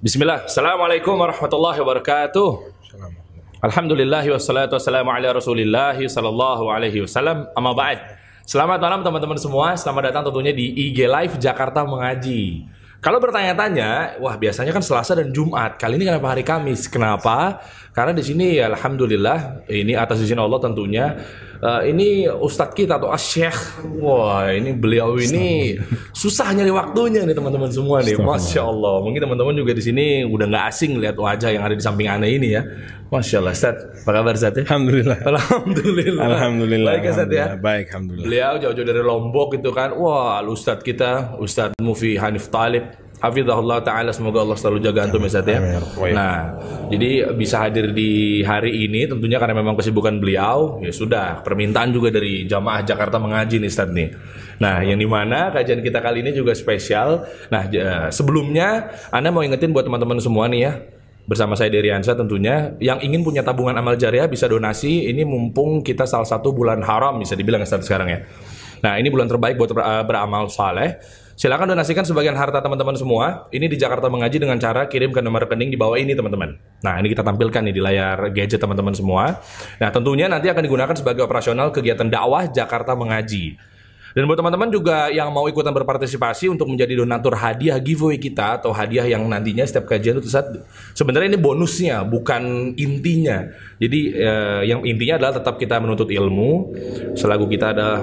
Bismillah. Assalamualaikum warahmatullahi wabarakatuh. Alhamdulillah wassalatu wassalamu ala rasulillah sallallahu alaihi wasallam Amma ba'd Selamat malam teman-teman semua Selamat datang tentunya di IG Live Jakarta Mengaji Kalau bertanya-tanya Wah biasanya kan Selasa dan Jumat. Kali ini kenapa hari Kamis? Kenapa? Karena di sini ya Alhamdulillah Ini atas izin Allah tentunya uh, ini ustadz kita atau asyikh wah ini beliau ini susah nyari waktunya nih teman-teman semua nih. Masya Allah. Mungkin teman-teman juga di sini udah nggak asing lihat wajah yang ada di samping anda ini ya masya Allah. Ustaz apa kabar Ustaz ya? Alhamdulillah. Alhamdulillah. Alhamdulillah baik ya Ustaz ya? baik Alhamdulillah. Beliau jauh-jauh dari Lombok itu kan. Wah ustadz kita Ustadz Mufi Hanif Talib. Hafizahullah Ta'ala Semoga Allah selalu jaga antum ya ya? Nah jadi bisa hadir di hari ini Tentunya karena memang kesibukan beliau. Ya sudah permintaan juga dari jamaah Jakarta mengaji nih Ustaz nih. Nah yang di mana kajian kita kali ini juga spesial. Nah sebelumnya Anda mau ingetin buat teman-teman semua nih ya bersama saya Dery Ansa tentunya yang ingin punya tabungan amal jariah bisa donasi ini mumpung kita salah satu bulan haram bisa dibilang Ustaz sekarang ya Nah ini bulan terbaik buat beramal saleh Silakan donasikan sebagian harta teman-teman semua. Ini di Jakarta Mengaji dengan cara kirim ke nomor rekening di bawah ini teman-teman. Nah ini kita tampilkan nih di layar gadget teman-teman semua. Nah tentunya nanti akan digunakan sebagai operasional kegiatan dakwah Jakarta Mengaji. Dan buat teman-teman juga yang mau ikutan berpartisipasi untuk menjadi donatur hadiah giveaway kita atau hadiah yang nantinya setiap kajian itu saat sebenarnya ini bonusnya bukan intinya. Jadi eh, yang intinya adalah tetap kita menuntut ilmu, selagu kita adalah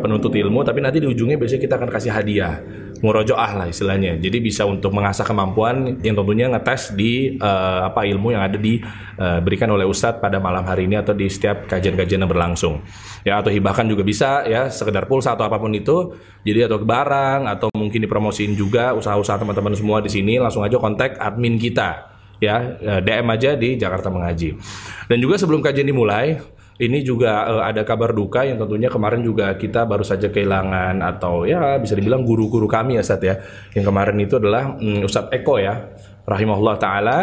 penuntut ilmu, tapi nanti di ujungnya biasanya kita akan kasih hadiah murojoah lah istilahnya. Jadi bisa untuk mengasah kemampuan yang tentunya ngetes di uh, apa ilmu yang ada diberikan uh, oleh ustadz pada malam hari ini atau di setiap kajian-kajian yang berlangsung. Ya atau hibahkan juga bisa ya sekedar pulsa atau apa pun itu. Jadi atau barang atau mungkin dipromosiin juga usaha-usaha teman-teman semua di sini langsung aja kontak admin kita ya eh, DM aja di Jakarta Mengaji. Dan juga sebelum kajian dimulai ini juga uh, ada kabar duka yang tentunya kemarin juga kita baru saja kehilangan atau ya bisa dibilang guru-guru kami ya Ustaz ya. Yang kemarin itu adalah um, Ustadz Eko ya, rahimahullah taala.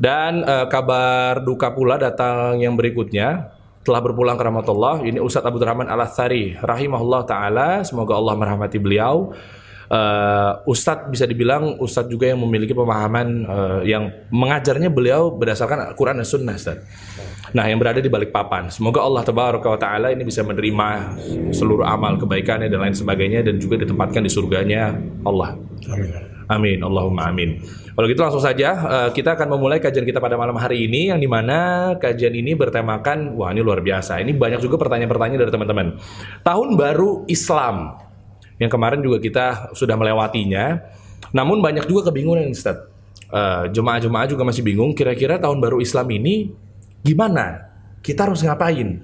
Dan uh, kabar duka pula datang yang berikutnya telah berpulang ke rahmatullah ini Ustadz Abu Rahman Al Athari rahimahullah taala semoga Allah merahmati beliau uh, Ustadz bisa dibilang Ustadz juga yang memiliki pemahaman uh, yang mengajarnya beliau berdasarkan Quran dan Sunnah Ustadz. Nah, yang berada di balik papan. Semoga Allah Tabaraka wa taala ini bisa menerima seluruh amal kebaikannya dan lain sebagainya dan juga ditempatkan di surganya Allah. Amin. Amin. Allahumma amin. Kalau gitu langsung saja uh, kita akan memulai kajian kita pada malam hari ini yang di mana kajian ini bertemakan wah ini luar biasa. Ini banyak juga pertanyaan-pertanyaan dari teman-teman. Tahun baru Islam yang kemarin juga kita sudah melewatinya. Namun banyak juga kebingungan Ustaz. Uh, jemaah-jemaah juga masih bingung kira-kira tahun baru Islam ini gimana? Kita harus ngapain?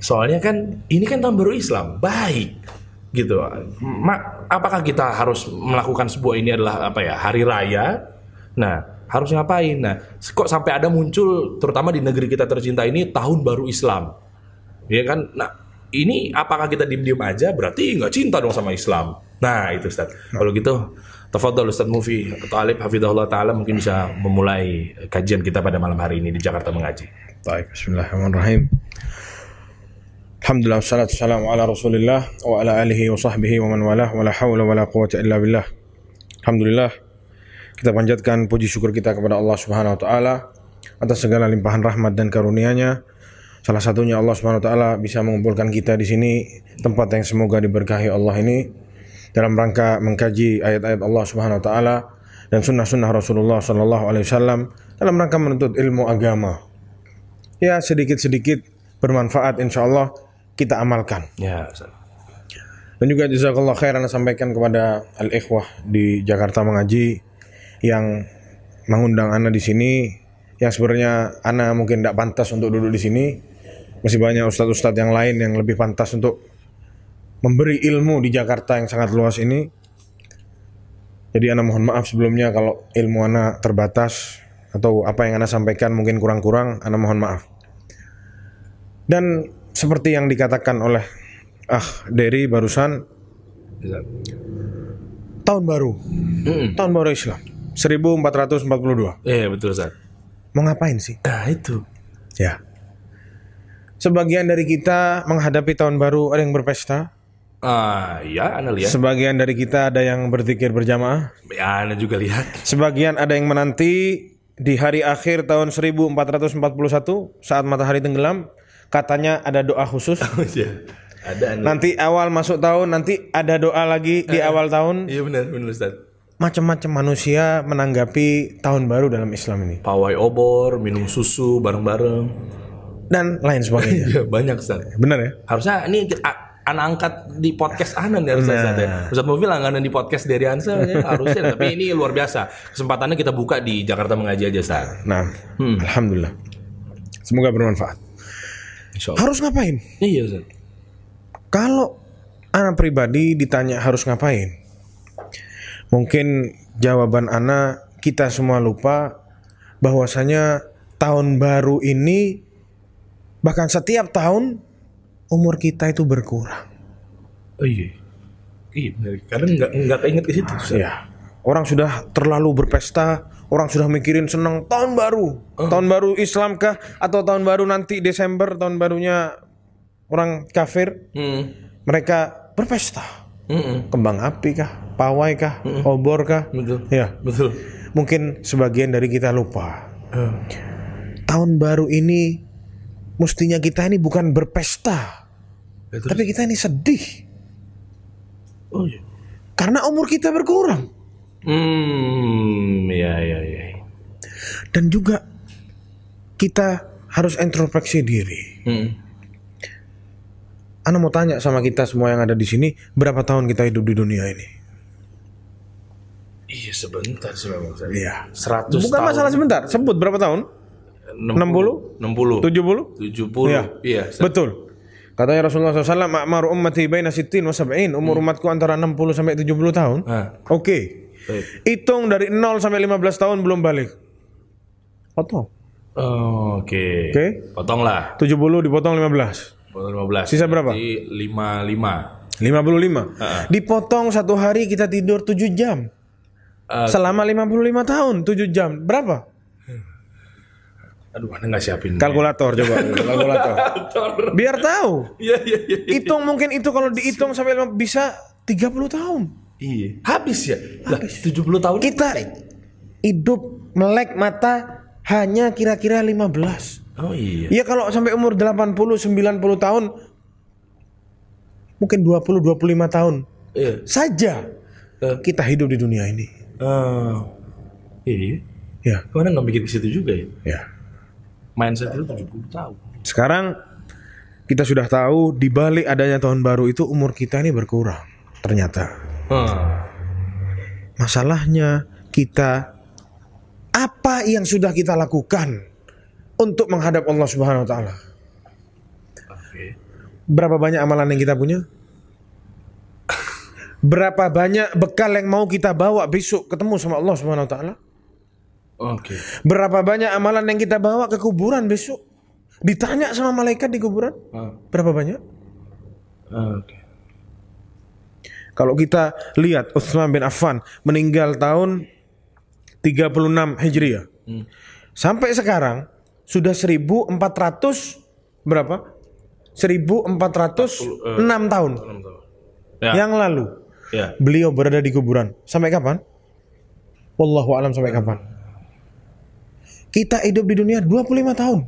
Soalnya kan ini kan tahun baru Islam, baik gitu. Ma, apakah kita harus melakukan sebuah ini adalah apa ya hari raya? Nah harus ngapain? Nah kok sampai ada muncul terutama di negeri kita tercinta ini tahun baru Islam, ya kan? Nah ini apakah kita diem-diem aja? Berarti nggak cinta dong sama Islam. Nah itu Ustaz. Kalau gitu Tafadhol Ustaz Mufi atau Alif Hafidahullah Ta'ala mungkin bisa memulai kajian kita pada malam hari ini di Jakarta Mengaji. Baik, Bismillahirrahmanirrahim. Alhamdulillah wassalatu wassalamu ala Rasulillah wa ala alihi wa sahbihi wa man walah wa la hawla wa la quwwata illa billah. Alhamdulillah kita panjatkan puji syukur kita kepada Allah Subhanahu wa taala atas segala limpahan rahmat dan karunia-Nya. Salah satunya Allah Subhanahu wa taala bisa mengumpulkan kita di sini tempat yang semoga diberkahi Allah ini dalam rangka mengkaji ayat-ayat Allah Subhanahu wa taala dan sunnah-sunnah Rasulullah sallallahu alaihi wasallam dalam rangka menuntut ilmu agama. Ya, sedikit-sedikit bermanfaat insyaallah kita amalkan. Ya, Dan juga jazakallah khairan sampaikan kepada al-ikhwah di Jakarta mengaji yang mengundang Ana di sini yang sebenarnya Ana mungkin tidak pantas untuk duduk di sini. Masih banyak ustadz-ustadz yang lain yang lebih pantas untuk memberi ilmu di Jakarta yang sangat luas ini. Jadi anak mohon maaf sebelumnya kalau ilmu anak terbatas atau apa yang anak sampaikan mungkin kurang-kurang, anak mohon maaf. Dan seperti yang dikatakan oleh ah Derry barusan tahun baru. Mm. Tahun baru Islam 1442. Iya, betul, Ustaz. Mau ngapain sih? Nah, itu. Ya. Sebagian dari kita menghadapi tahun baru ada yang berpesta, Ah, ya, Anda lihat. Sebagian dari kita ada yang berzikir berjamaah. Ya, Anda juga lihat. Sebagian ada yang menanti di hari akhir tahun 1441 saat matahari tenggelam katanya ada doa khusus. Iya. Ada Anda. Nanti awal masuk tahun nanti ada doa lagi di awal tahun. Iya benar, benar Ustaz. Macam-macam manusia menanggapi tahun baru dalam Islam ini Pawai obor, minum susu bareng-bareng. Dan lain sebagainya. Iya, banyak Ustaz. Benar ya? Harusnya ini anak angkat di podcast Anan ya harusnya Ustaz ya. Ustaz Mobil langganan di podcast dari Ansel ya, harusnya. Tapi ini luar biasa. Kesempatannya kita buka di Jakarta Mengaji aja Ustaz. Nah, alhamdulillah. Semoga bermanfaat. Harus ngapain? Iya Ustaz. Kalau anak pribadi ditanya harus ngapain, mungkin jawaban anak kita semua lupa bahwasanya tahun baru ini bahkan setiap tahun umur kita itu berkurang. Oh iya. Iya benar. Karena nggak nggak keinget ke situ. Ustaz. Ya, orang sudah terlalu berpesta, orang sudah mikirin senang tahun baru, tahun baru Islam kah atau tahun baru nanti Desember tahun barunya orang kafir, Hmm. mereka berpesta. Mm-mm. kembang api kah, pawai kah, obor kah? Betul. Ya, Betul. mungkin sebagian dari kita lupa. Eh, Tahun baru ini mestinya kita ini bukan berpesta, betul. tapi kita ini sedih Oh iya. karena umur kita berkurang Hmm, ya ya ya. dan juga kita harus introspeksi diri. Hmm. Ana mau tanya sama kita semua yang ada di sini, berapa tahun kita hidup di dunia ini? Iya sebentar sih memang saya. Iya. 100 Bukan tahun. masalah sebentar, sebut berapa tahun? 60 60 70? 70 Iya. iya Betul. Katanya Rasulullah SAW, "Ma'mar ummati baina sittin wa sab'in." Umur umatku antara 60 sampai 70 tahun. Ah, Oke. baik. Hitung dari 0 sampai 15 tahun belum balik. Potong. Oh, Oke. Oke. Potonglah. 70 dipotong 15. Potong 15. Sisa berapa? Jadi 55. 55. Dipotong satu hari kita tidur 7 jam. Ah. Selama 55 tahun 7 jam. Berapa? Aduh, Anda nggak siapin. Kalkulator coba. Kalkulator. Biar tahu. Iya, iya, iya. Hitung mungkin itu kalau dihitung sampai bisa 30 tahun. Iya. Habis ya? Lah, 70 tahun. Kita hidup melek mata hanya kira-kira 15. Oh iya. Ya kalau sampai umur 80 90 tahun mungkin 20 25 tahun Iya. saja Eh. kita hidup di dunia ini. Oh. Iya. Ya, Ke mana nggak mikir ke situ juga ya? ya. Mindset itu 70 tahun. Sekarang kita sudah tahu di balik adanya tahun baru itu umur kita ini berkurang. Ternyata Ah. masalahnya kita apa yang sudah kita lakukan untuk menghadap Allah Subhanahu wa taala? Berapa banyak amalan yang kita punya? Berapa banyak bekal yang mau kita bawa besok ketemu sama Allah Subhanahu wa taala? Oke. Berapa banyak amalan yang kita bawa ke kuburan besok? Ditanya sama malaikat di kuburan? Ah. Berapa banyak? Oke. Kalau kita lihat Utsman bin Affan meninggal tahun 36 Hijriah. Sampai sekarang sudah 1400 berapa? 1406 tahun Ya. yang lalu Ya. beliau berada di kuburan. Sampai kapan? Wallahu alam sampai kapan? Kita hidup di dunia 25 tahun.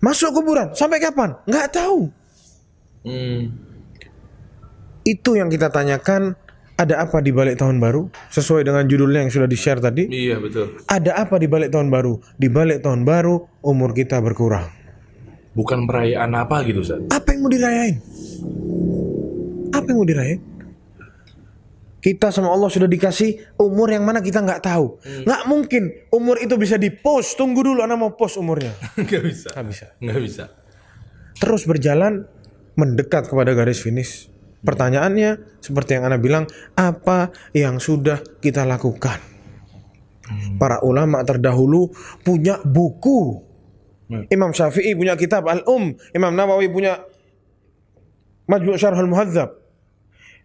Masuk kuburan sampai kapan? Nggak tahu. Hmm. Itu yang kita tanyakan, ada apa di balik tahun baru? Sesuai dengan judulnya yang sudah di-share tadi. Iya betul. Ada apa di balik tahun baru? Di balik tahun baru umur kita berkurang. Bukan perayaan apa gitu, Ustaz? Apa yang mau dirayain? Apa yang mau dirayain? Kita sama Allah sudah dikasih umur yang mana kita nggak tahu. Nggak mungkin umur itu bisa di post. Tunggu dulu, anak mau post umurnya. Nggak bisa. Nggak bisa. Nggak bisa. Terus berjalan mendekat kepada garis finish. Pertanyaannya seperti yang Anda bilang, apa yang sudah kita lakukan? Para ulama terdahulu punya buku. Hmm. Imam Syafi'i punya kitab Al-Um, Imam Nawawi punya Majmu' Syarhul Muhadzab.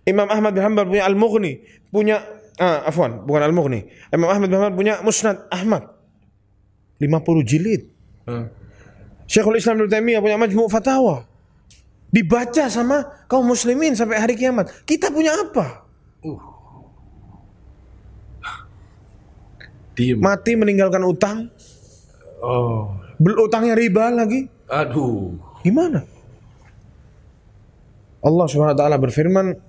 Imam Ahmad bin Hanbal punya Al-Mughni, punya ah, afwan, bukan Al-Mughni. Imam Ahmad bin Hanbal punya Musnad Ahmad. 50 jilid. Ah. Syekhul Islam Ibnu Taimiyah punya Majmu' Fatawa. dibaca sama kaum muslimin sampai hari kiamat. Kita punya apa? Diem. Mati meninggalkan utang, Oh. bel utangnya riba lagi. Aduh. Gimana? Allah Subhanahu wa taala berfirman,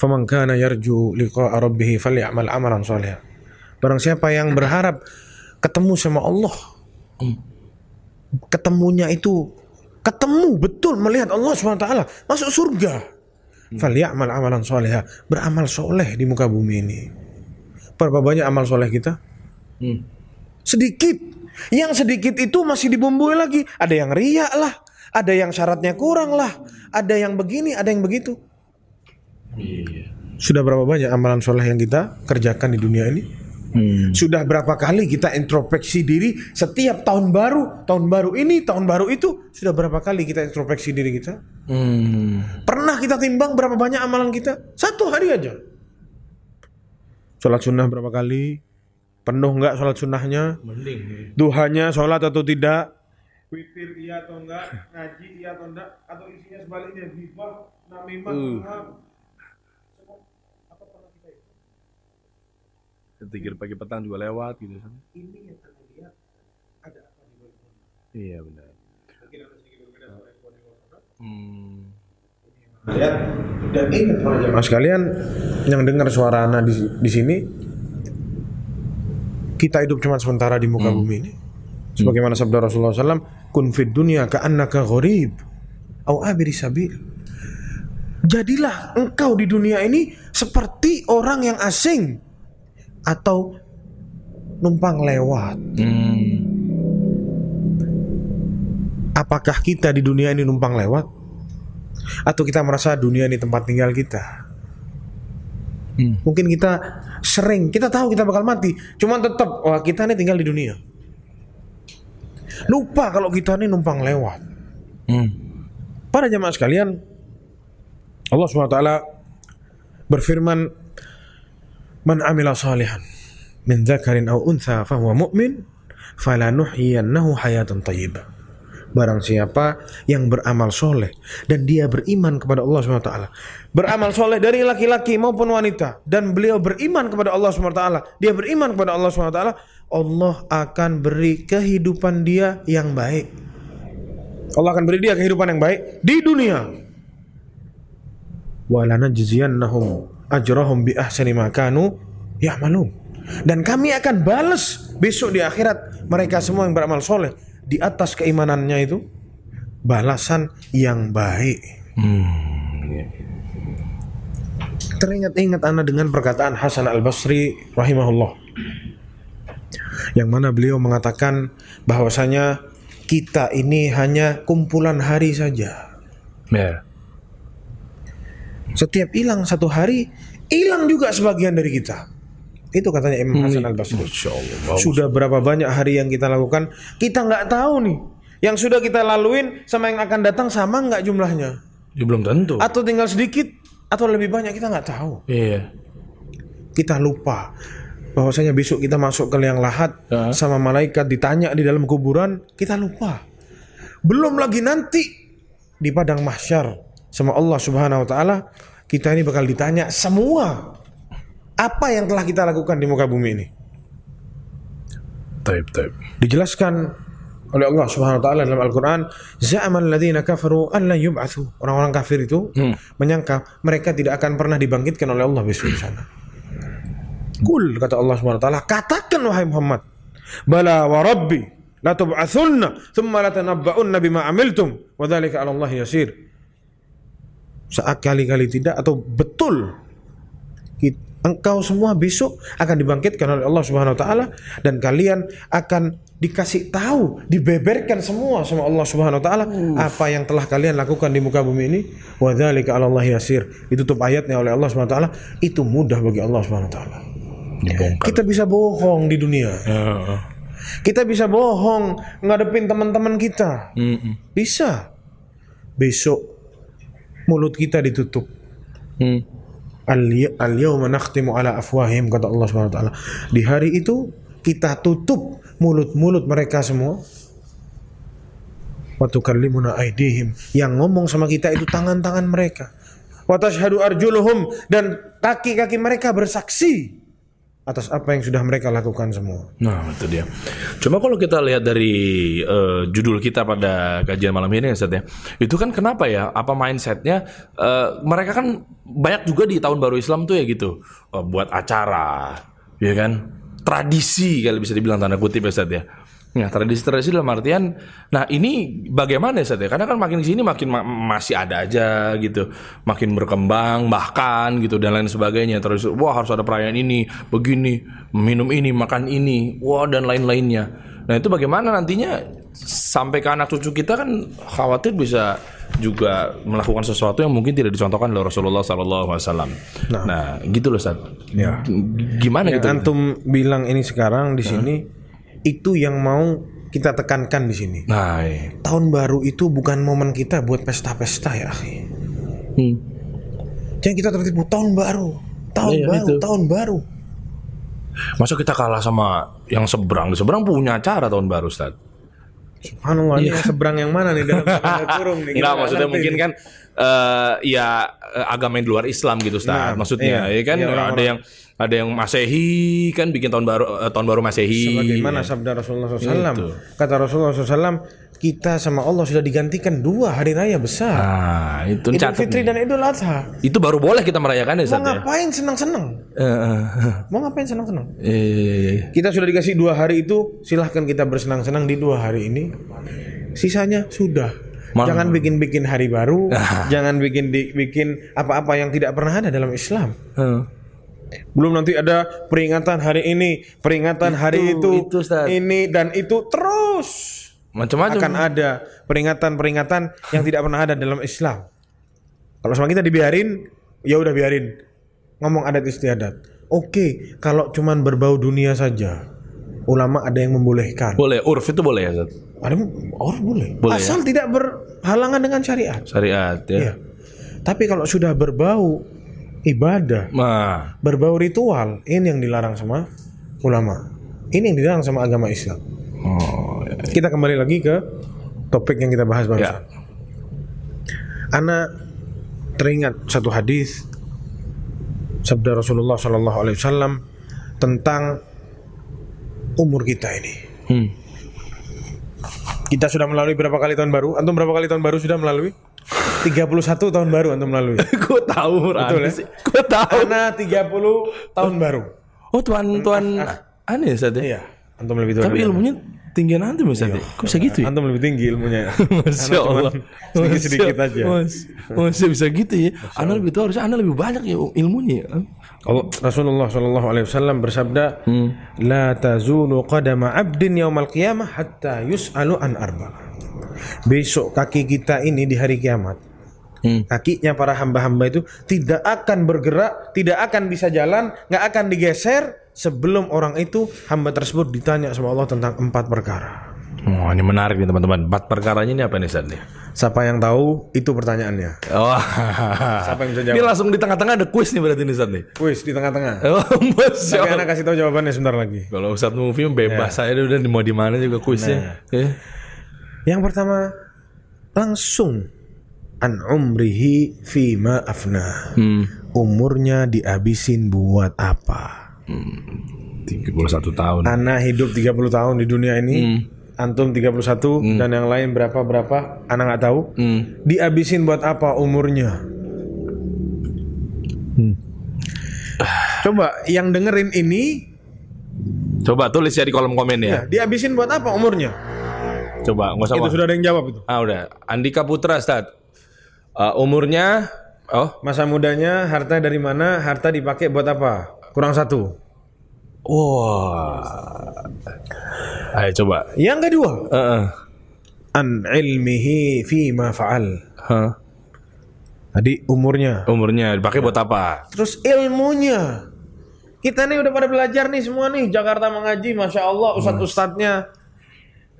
"Faman kana yarju liqa'a rabbih falyamal amalan shalihan." Barang siapa yang berharap ketemu sama Allah, ketemunya itu ketemu betul melihat Allah Subhanahu wa taala, masuk surga. Falyamal amalan shalihan, beramal soleh di muka bumi ini. Berapa banyak amal soleh kita? Hmm. Sedikit. Yang sedikit itu masih dibumbui lagi. Ada yang riak lah. Ada yang syaratnya kurang lah. Ada yang begini, ada yang begitu. Iya. Sudah berapa banyak amalan soleh yang kita kerjakan di dunia ini? Hmm. Sudah berapa kali kita introspeksi diri setiap tahun baru, tahun baru ini, tahun baru itu, sudah berapa kali kita introspeksi diri kita? Hmm. Pernah kita timbang berapa banyak amalan kita? Satu hari aja. Sholat sunnah berapa kali? Penuh nggak sholat sunnahnya? Mending. Duhanya sholat atau tidak? Witir iya atau enggak? Ngaji iya atau enggak? Atau isinya sebaliknya ghibah, namimah, Uh. Tikir pagi petang juga lewat gitu kan. Ini yang terlihat ada apa di Iya benar. Mungkin ada sedikit berbeda Hmm. Lihat dan ingat para jamaah sekalian yang dengar suara anak di, di sini kita hidup cuma sementara di muka bumi ini. Sebagaimana sabda Rasulullah SAW, kun fid dunya ka'annaka gharib au abiri sabil. Jadilah engkau di dunia ini seperti orang yang asing atau numpang lewat. Hmm. Apakah kita di dunia ini numpang lewat? Atau kita merasa dunia ini tempat tinggal kita? Hmm. Mungkin kita sering, kita tahu kita bakal mati, cuman tetap wah kita ini tinggal di dunia. Lupa kalau kita ini numpang lewat. Hmm. Para jamaah sekalian, Allah SWT berfirman, "Man amila salihan min dzakarin aw untha fahuwa mu'min, falanuhyiyannahu hayatan thayyibah." Barang siapa yang beramal soleh dan dia beriman kepada Allah SWT Beramal soleh dari laki-laki maupun wanita Dan beliau beriman kepada Allah SWT Dia beriman kepada Allah SWT Allah akan beri kehidupan dia yang baik Allah akan beri dia kehidupan yang baik di dunia. Walanajziyannahum ajrahum bi ahsani ma kanu ya'malun. Dan kami akan balas besok di akhirat mereka semua yang beramal soleh di atas keimanannya itu balasan yang baik. Hmm. Iya. Teringat-ingat anda dengan perkataan Hasan Al Basri rahimahullah, yang mana beliau mengatakan bahwasanya kita ini hanya kumpulan hari saja. Ya. Setiap hilang satu hari, hilang juga sebagian dari kita. Itu katanya Imam Hasan Al Basri. Sudah berapa banyak hari yang kita lakukan, kita nggak tahu nih. Yang sudah kita laluin sama yang akan datang sama nggak jumlahnya? Ya, belum tentu. Atau tinggal sedikit atau lebih banyak kita nggak tahu. Iya. Kita lupa bahwasanya besok kita masuk ke liang lahat Ya. sama malaikat ditanya di dalam kuburan, kita lupa. Belum lagi nanti di padang mahsyar sama Allah Subhanahu wa taala, kita ini bakal ditanya semua apa yang telah kita lakukan di muka bumi ini. Taib, taib. Dijelaskan oleh Allah Subhanahu wa taala dalam Al-Qur'an, "Za'amal ladzina kafaru an la yub'atsu." Orang-orang kafir itu Hmm. menyangka mereka tidak akan pernah dibangkitkan oleh Allah besok di sana. Kul kata Allah Subhanahu wa taala, katakan wahai Muhammad, bala wa rabbi la tub'atsunna thumma la tanabba'unna bima amiltum wa dzalika 'ala Allah yasir. Saat kali-kali tidak atau betul engkau semua besok akan dibangkitkan oleh Allah Subhanahu wa taala dan kalian akan dikasih tahu, dibeberkan semua sama Allah Subhanahu wa taala apa yang telah kalian lakukan di muka bumi ini. Wa dzalika 'ala Allah yasir. Ditutup ayatnya oleh Allah Subhanahu wa taala, itu mudah bagi Allah Subhanahu wa taala. Kita bisa bohong di dunia. Kita bisa bohong ngadepin teman-teman kita. Bisa. Besok mulut kita ditutup. Hmm. Nakhtimu ala afwahim kata Allah Subhanahu wa taala. Di hari itu kita tutup mulut-mulut mereka semua. wa tukallimuna aydihim. Yang ngomong sama kita itu tangan-tangan mereka. Wa tashhadu arjuluhum dan kaki-kaki mereka bersaksi atas apa yang sudah mereka lakukan semua. Nah, itu dia. Cuma kalau kita lihat dari uh, judul kita pada kajian malam ini Ustaz ya. Itu kan kenapa ya? Apa mindsetnya? Uh, mereka kan banyak juga di tahun baru Islam tuh ya gitu. Uh, buat acara, ya kan? Tradisi kalau bisa dibilang tanda kutip ya Ustaz ya. Nah, tradisi-tradisi dalam artian, nah ini bagaimana ya Ustaz ya? Karena kan makin sini makin ma masih ada aja gitu, makin berkembang bahkan gitu dan lain sebagainya. Terus wah harus ada perayaan ini, begini, minum ini, makan ini, wah dan lain-lainnya. Nah itu bagaimana nantinya sampai ke anak cucu kita kan khawatir bisa juga melakukan sesuatu yang mungkin tidak dicontohkan oleh Rasulullah SAW. Nah, nah gitu loh Ustaz. Ya. Gimana Yang gitu? antum bilang ini sekarang di sini itu yang mau kita tekankan di sini. Nah, iya. Tahun baru itu bukan momen kita buat pesta-pesta ya, akhi. Hmm. Jangan kita tertipu tahun baru, tahun Iya, baru, itu. tahun baru. Masa kita kalah sama yang seberang? Di seberang punya acara tahun baru, Ustaz. Subhanallah, ini yang seberang yang mana nih dalam kurung nih? Iya. Enggak, maksudnya ngerti mungkin kan eh ya eh, agama yang di luar Islam gitu, Ustaz. Nah, maksudnya, iya. ya kan Iya, ada orang-orang- yang ada yang Masehi kan bikin tahun baru eh, tahun baru Masehi. Sebagaimana sabda Rasulullah SAW Itu. Kata Rasulullah SAW Kita sama Allah sudah digantikan dua hari raya besar Nah, itu Idul. Fitri nih. dan Idul Adha Itu baru boleh kita merayakan ya, Mau ya. ngapain senang-senang? Eh, eh, Mau ngapain senang-senang? iya, iya, iya. Kita sudah dikasih dua hari itu Silahkan kita bersenang-senang di dua hari ini Sisanya sudah Mal- Jangan bikin-bikin hari baru Jangan bikin bikin apa-apa yang tidak pernah ada dalam Islam Eh. Belum nanti ada peringatan hari ini Peringatan hari Itu, itu, itu, Ustaz. Ini dan itu terus Macam-macam. akan ada peringatan-peringatan yang tidak pernah ada dalam Islam. Kalau sama kita dibiarin, ya udah biarin. Ngomong adat istiadat. Oke, kalau cuman berbau dunia saja, ulama ada yang membolehkan. Boleh, urf itu boleh ya, Ustaz. Ada orang boleh. Boleh, Asal tidak berhalangan dengan syariat. Syariat ya. Iya. Tapi kalau sudah berbau ibadah, Nah, berbau ritual, ini yang dilarang sama ulama. Ini yang dilarang sama agama Islam. oh, ya. Kita kembali lagi ke topik yang kita bahas bang. Ya. Ana teringat satu hadis sabda Rasulullah Shallallahu Alaihi Wasallam tentang umur kita ini. Hmm. Kita sudah melalui berapa kali tahun baru? Antum berapa kali tahun baru sudah melalui? 31 tahun baru antum lalui. Gue tahu Betul ya? sih. Gue tahu. Ana 30 tahun baru. Oh tuan hmm. tuan ah, ah. aneh ya Iya. Antum lebih tua. Tapi ilmunya tinggi nanti misalnya. Ustaz. Kok bisa gitu ya? Antum lebih tinggi ilmunya. Masya Allah. Sedikit-sedikit aja. Mas, masih bisa gitu ya. Ana lebih tua harusnya ana lebih banyak ya ilmunya. Allah, Rasulullah Shallallahu Alaihi Wasallam bersabda, hmm. ta tazulu qadama abdin yaumal qiyamah hatta yus'alu an arba." Besok kaki kita ini di hari kiamat Hmm. kakinya para hamba-hamba itu tidak akan bergerak, tidak akan bisa jalan, nggak akan digeser sebelum orang itu hamba tersebut ditanya sama Allah tentang empat perkara. Oh, ini menarik nih teman-teman. Empat perkaranya ini apa nih Ustaz nih? Siapa yang tahu itu pertanyaannya. Oh. Siapa yang bisa Ini jawab? langsung di tengah-tengah ada kuis nih berarti nih Ustaz nih. Kuis di tengah-tengah. Oh, Tapi anak kasih tahu jawabannya sebentar lagi. Kalau Ustaz movie bebas saya udah mau di mana juga kuisnya. Ya. Yang pertama langsung an umrihi fima afna. Hmm. Umurnya dihabisin buat apa? 31 tahun. Anak hidup 30 tahun di dunia ini. Antum 31 dan yang lain berapa berapa anak nggak tahu. Hmm. Dihabisin buat apa umurnya? Coba yang dengerin ini Coba tulis ya di kolom komen ya. ya, dihabisin buat apa umurnya? Coba nggak usah. Itu sudah ada yang jawab itu. Ah udah. Andika Putra Ustaz. Uh, umurnya oh Masa mudanya harta dari mana? Harta dipakai buat apa? Kurang satu. wah. Ayo coba. Yang kedua, Heeh. an ilmihi fima fa'al. Hah? Tadi umurnya. Umurnya dipakai buat apa? Terus ilmunya. Kita nih udah pada belajar nih semua nih Jakarta mengaji, masya Allah ustadz ustadznya.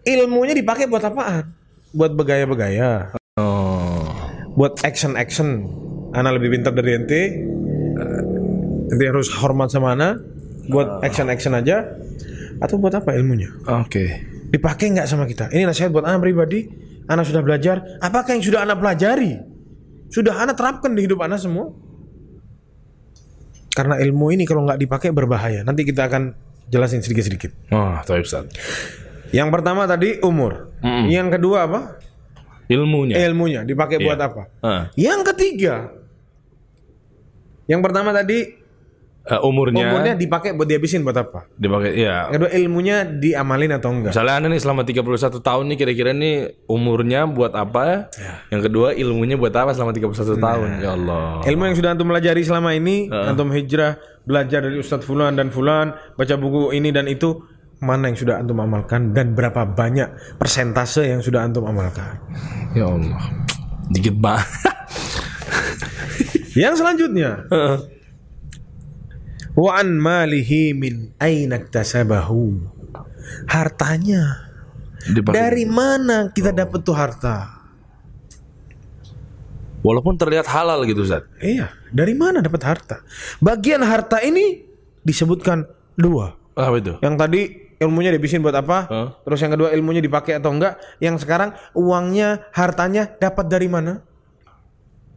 Ilmunya dipakai buat apaan? Buat begaya-begaya, Oh. Buat action action. Ana lebih pintar dari ente. Ente harus hormat sama ana. Buat action action aja. Atau buat apa ilmunya? Oke. Dipakai nggak sama kita? Ini nasihat buat ana pribadi. anak sudah belajar, apakah yang sudah anak pelajari? Sudah anak terapkan di hidup anak semua? Karena ilmu ini kalau nggak dipakai berbahaya. Nanti kita akan jelasin sedikit-sedikit. Oh, tahu Ustaz. Yang pertama tadi umur. Mm-mm. Yang kedua apa? Ilmunya. Ilmunya dipakai Iya. buat apa? Ah. Yang ketiga. Yang pertama tadi Eh, umurnya, umurnya dipakai buat dihabisin buat apa? dipakai ya. Kedua ilmunya diamalin atau enggak? Misalnya Anda nih selama 31 tahun nih kira-kira nih umurnya buat apa? Yang kedua ilmunya buat apa selama 31 tahun? Ya Allah. Ilmu yang sudah antum pelajari selama ini, antum hijrah, belajar dari Ustadz Fulan dan Fulan, baca buku ini dan itu, mana yang sudah antum amalkan dan berapa banyak persentase yang sudah antum amalkan? Ya Allah. Dikit banget. Yang selanjutnya, wa an malihi min aina iktasabahu. Hartanya Dipakai. dari mana kita dapat tuh harta? Walaupun terlihat halal gitu Ustaz. Iya, dari mana dapat harta? Bagian harta ini disebutkan dua. Apa itu? Yang tadi ilmunya dihabisin buat apa? Hah? Terus yang kedua ilmunya dipakai atau enggak? Yang sekarang uangnya, hartanya dapat dari mana?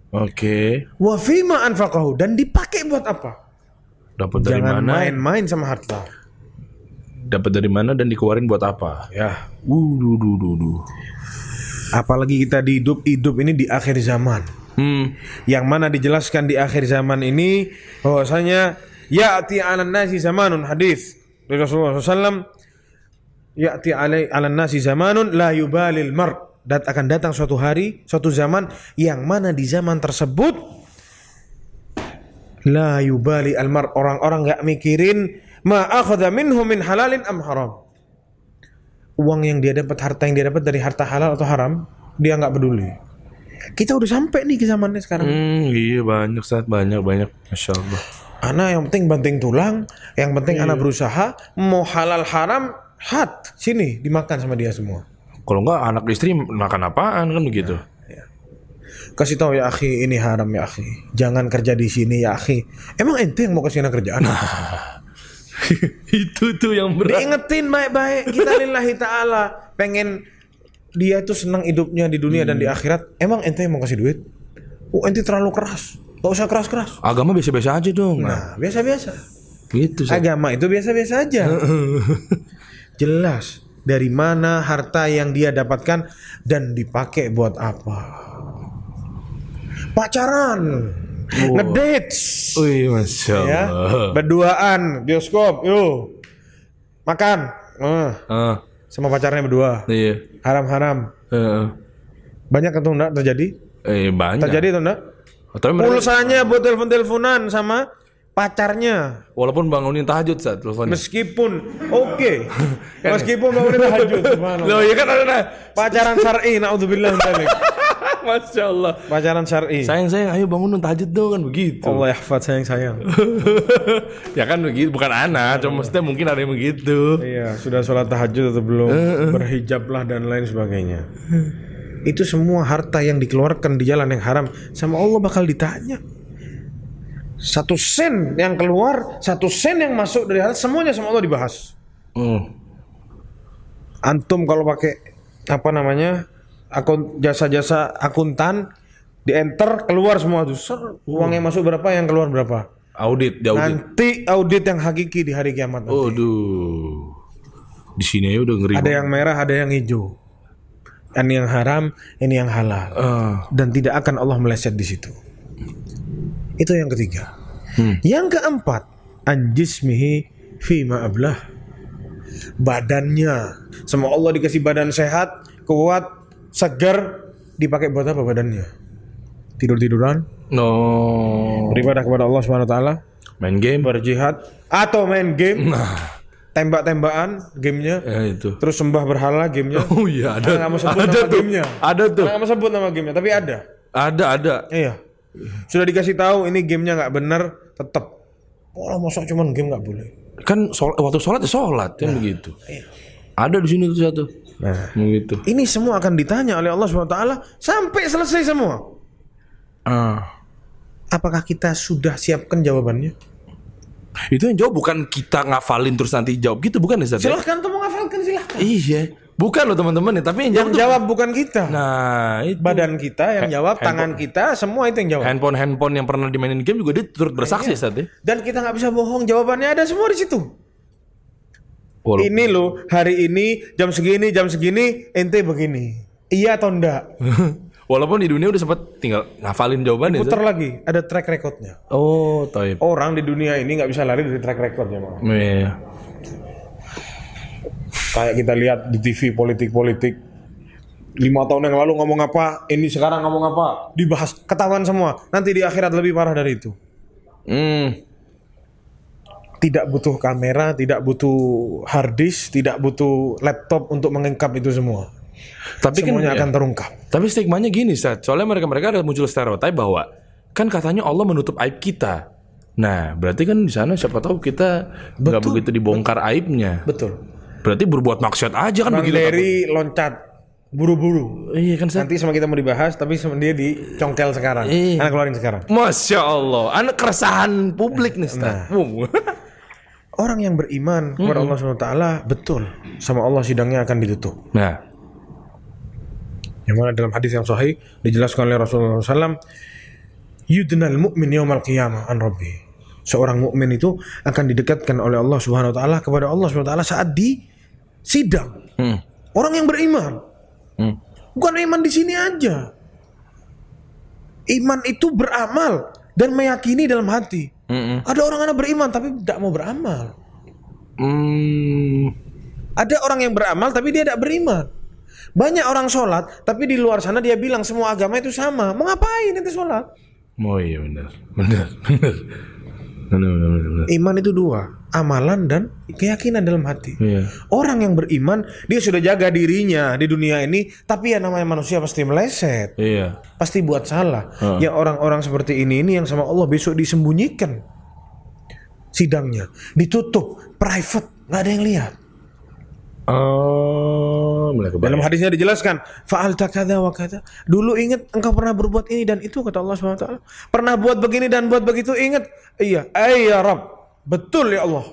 Oke. Wa fima anfaqahu dan dipakai buat apa? Dapat dari Jangan mana? main-main sama harta. Dapat dari mana dan dikeluarin buat apa? Ya, Uh, duh, duh, duh, duh. apalagi kita di hidup hidup ini di akhir zaman. Hmm. Yang mana dijelaskan di akhir zaman ini bahwasanya ya'ti 'alan nasi zamanun hadis dari Rasulullah SAW ya'ti 'alai 'alan nasi zamanun la yubalil mar. Dat akan datang suatu hari suatu zaman yang mana di zaman tersebut la yubali al mar. Orang-orang nggak mikirin ma akhadha minhu min halalin am haram? Uang yang dia dapat harta yang dia dapat dari harta halal atau haram dia nggak peduli. Kita udah sampai nih ke zamannya sekarang. Hmm, iya banyak saat banyak banyak. Masya Allah. Anak yang penting banting tulang, yang penting anak berusaha, mau halal haram, hat sini dimakan sama dia semua. Kalau enggak anak istri makan apaan kan begitu? Kasih tahu ya akhi ini haram ya akhi. Jangan kerja di sini ya akhi. Emang ente yang mau kasih anak kerjaan? itu tuh yang berat. Diingetin baik-baik kita lillahi taala pengen dia itu senang hidupnya di dunia dan di akhirat. Emang ente yang mau kasih duit? Oh ente terlalu keras. Gak usah keras-keras. Agama biasa-biasa aja dong. Nah biasa-biasa. gitu sih. Agama itu biasa-biasa aja. Jelas dari mana harta yang dia dapatkan dan dipakai buat apa. Pacaran, ngedates, Wih, masya ya, Allah. berduaan, bioskop, yuk, makan, eh, Ah, sama pacarnya berdua, iya. haram-haram. Eh, Banyak atau enggak terjadi? eh banyak. Terjadi atau enggak? Mereka, Pulsanya buat telepon-teleponan sama pacarnya. walaupun bangunin tahajud saat teleponnya. Meskipun oke, meskipun bangunin tahajud. Loh, iya kan ada nah. Pacaran syar'i, naudzubillah dzalik. Masya Allah. Pacaran syar'i. Sayang sayang, ayo bangunin tahajud dong kan begitu. Allah yahfad sayang sayang. ya kan begitu, bukan anak, cuma maksudnya mungkin ada yang begitu. iya, sudah sholat tahajud atau belum? Berhijablah dan lain sebagainya. Itu semua harta yang dikeluarkan di jalan yang haram sama Allah bakal ditanya. Satu sen yang keluar, satu sen yang masuk dari haram, semuanya sama Allah dibahas. Hmm. Antum kalau pakai apa namanya akun jasa-jasa akuntan di enter keluar semua tuh Ser, uang yang masuk berapa yang keluar berapa Audit, di audit. nanti audit yang hakiki di hari kiamat nanti. Waduh. Di sini aja udah ngeri. ada yang merah ada yang hijau ini yang haram ini yang halal Ah. dan tidak akan Allah meleset di situ itu yang ketiga yang keempat anjismihi fima ablah badannya sama Allah dikasih badan sehat kuat segar dipakai buat apa badannya tidur tiduran No. beribadah kepada Allah Subhanahu Wa Taala Main game. berjihad atau main game Nah, tembak-tembakan gamenya ya itu. terus sembah berhala gamenya Oh iya ada. Sebut ada nama tuh. gamenya. Ada tuh. Nggak mau sebut nama gamenya tapi ada Ada ada. Iya. Sudah dikasih tahu ini gamenya nggak benar, tetap. Oh, masa cuman game nggak boleh. Kan sol- waktu sholat ya sholat kan begitu. Ada di sini tuh satu. Nah, Begitu. ini semua akan ditanya oleh Allah SWT sampai selesai semua. Ah. Apakah kita sudah siapkan jawabannya? Itu yang jawab bukan kita ngafalin terus nanti jawab gitu bukan ya? Silahkan tuh menghafalkan silahkan. Iya. Bukan loh teman-teman ya, tapi yang jawab Yang tuh- jawab bukan kita. Nah, itu Badan kita yang jawab, tangan kita, semua itu yang jawab. handphone-handphone yang pernah dimainin game juga dia turut bersaksi Ustaz ya. Dan kita nggak bisa bohong, jawabannya ada semua di situ. Walaupun- Ini loh, hari ini jam segini, jam segini, ente begini. Iya atau enggak? Walaupun di dunia udah sempat tinggal ngafalin jawabannya. Putar lagi, ada track recordnya. Oh, taib. Orang di dunia ini nggak bisa lari dari track recordnya. Iya. Kayak kita lihat di TV politik-politik. Lima tahun yang lalu ngomong apa, ini sekarang ngomong apa, dibahas, ketahuan semua. Nanti di akhirat lebih parah dari itu. Hmm. Tidak butuh kamera, tidak butuh hard disk, tidak butuh laptop untuk mengungkap itu semua. Tapi kan Semuanya ya. akan terungkap. Tapi stigmanya gini, Ustaz. Soalnya mereka-mereka ada muncul stereotip bahwa kan katanya Allah menutup aib kita. Nah, berarti kan di sana siapa tahu kita nggak begitu dibongkar aibnya. Betul. Berarti berbuat maksiat aja kan Bang begitu. Dery loncat buru-buru. Iya kan? Nanti sama kita mau dibahas, tapi sama dia dicongkel sekarang. Iya. Anak keluarin sekarang. Masya Allah, anak keresahan publik nih. Nah. Wow. Orang yang beriman kepada Allah SWT betul sama Allah sidangnya akan ditutup. Nah, Yang mana dalam hadis yang sahih dijelaskan oleh Rasulullah SAW, yudnal mu'min yaumal qiyamah an rabbi. Seorang mukmin itu akan didekatkan oleh Allah Subhanahu wa taala kepada Allah Subhanahu wa taala saat di sidang. hmm. Orang yang beriman. Hmm. Bukan iman di sini aja. Iman itu beramal dan meyakini dalam hati. Mm-mm. Ada orang yang beriman tapi tidak mau beramal. Hmm. Ada orang yang beramal tapi dia tidak beriman. Banyak orang sholat tapi di luar sana dia bilang semua agama itu sama. Mau ngapain itu sholat? Oh iya benar, benar, benar, benar, benar, benar, benar. Iman itu dua, amalan dan keyakinan dalam hati. Iya. Orang yang beriman dia sudah jaga dirinya di dunia ini, tapi ya namanya manusia pasti meleset, Iya. pasti buat salah. Heeh. Yang orang-orang seperti ini ini yang sama Allah besok disembunyikan sidangnya, ditutup, private, nggak ada yang lihat. Oh, mulai Dalam hadisnya dijelaskan, faal takada wa kada. Dulu ingat engkau pernah berbuat ini dan itu kata Allah SWT. Pernah buat begini dan buat begitu ingat. Iya, eh ya Rabb. Betul ya Allah.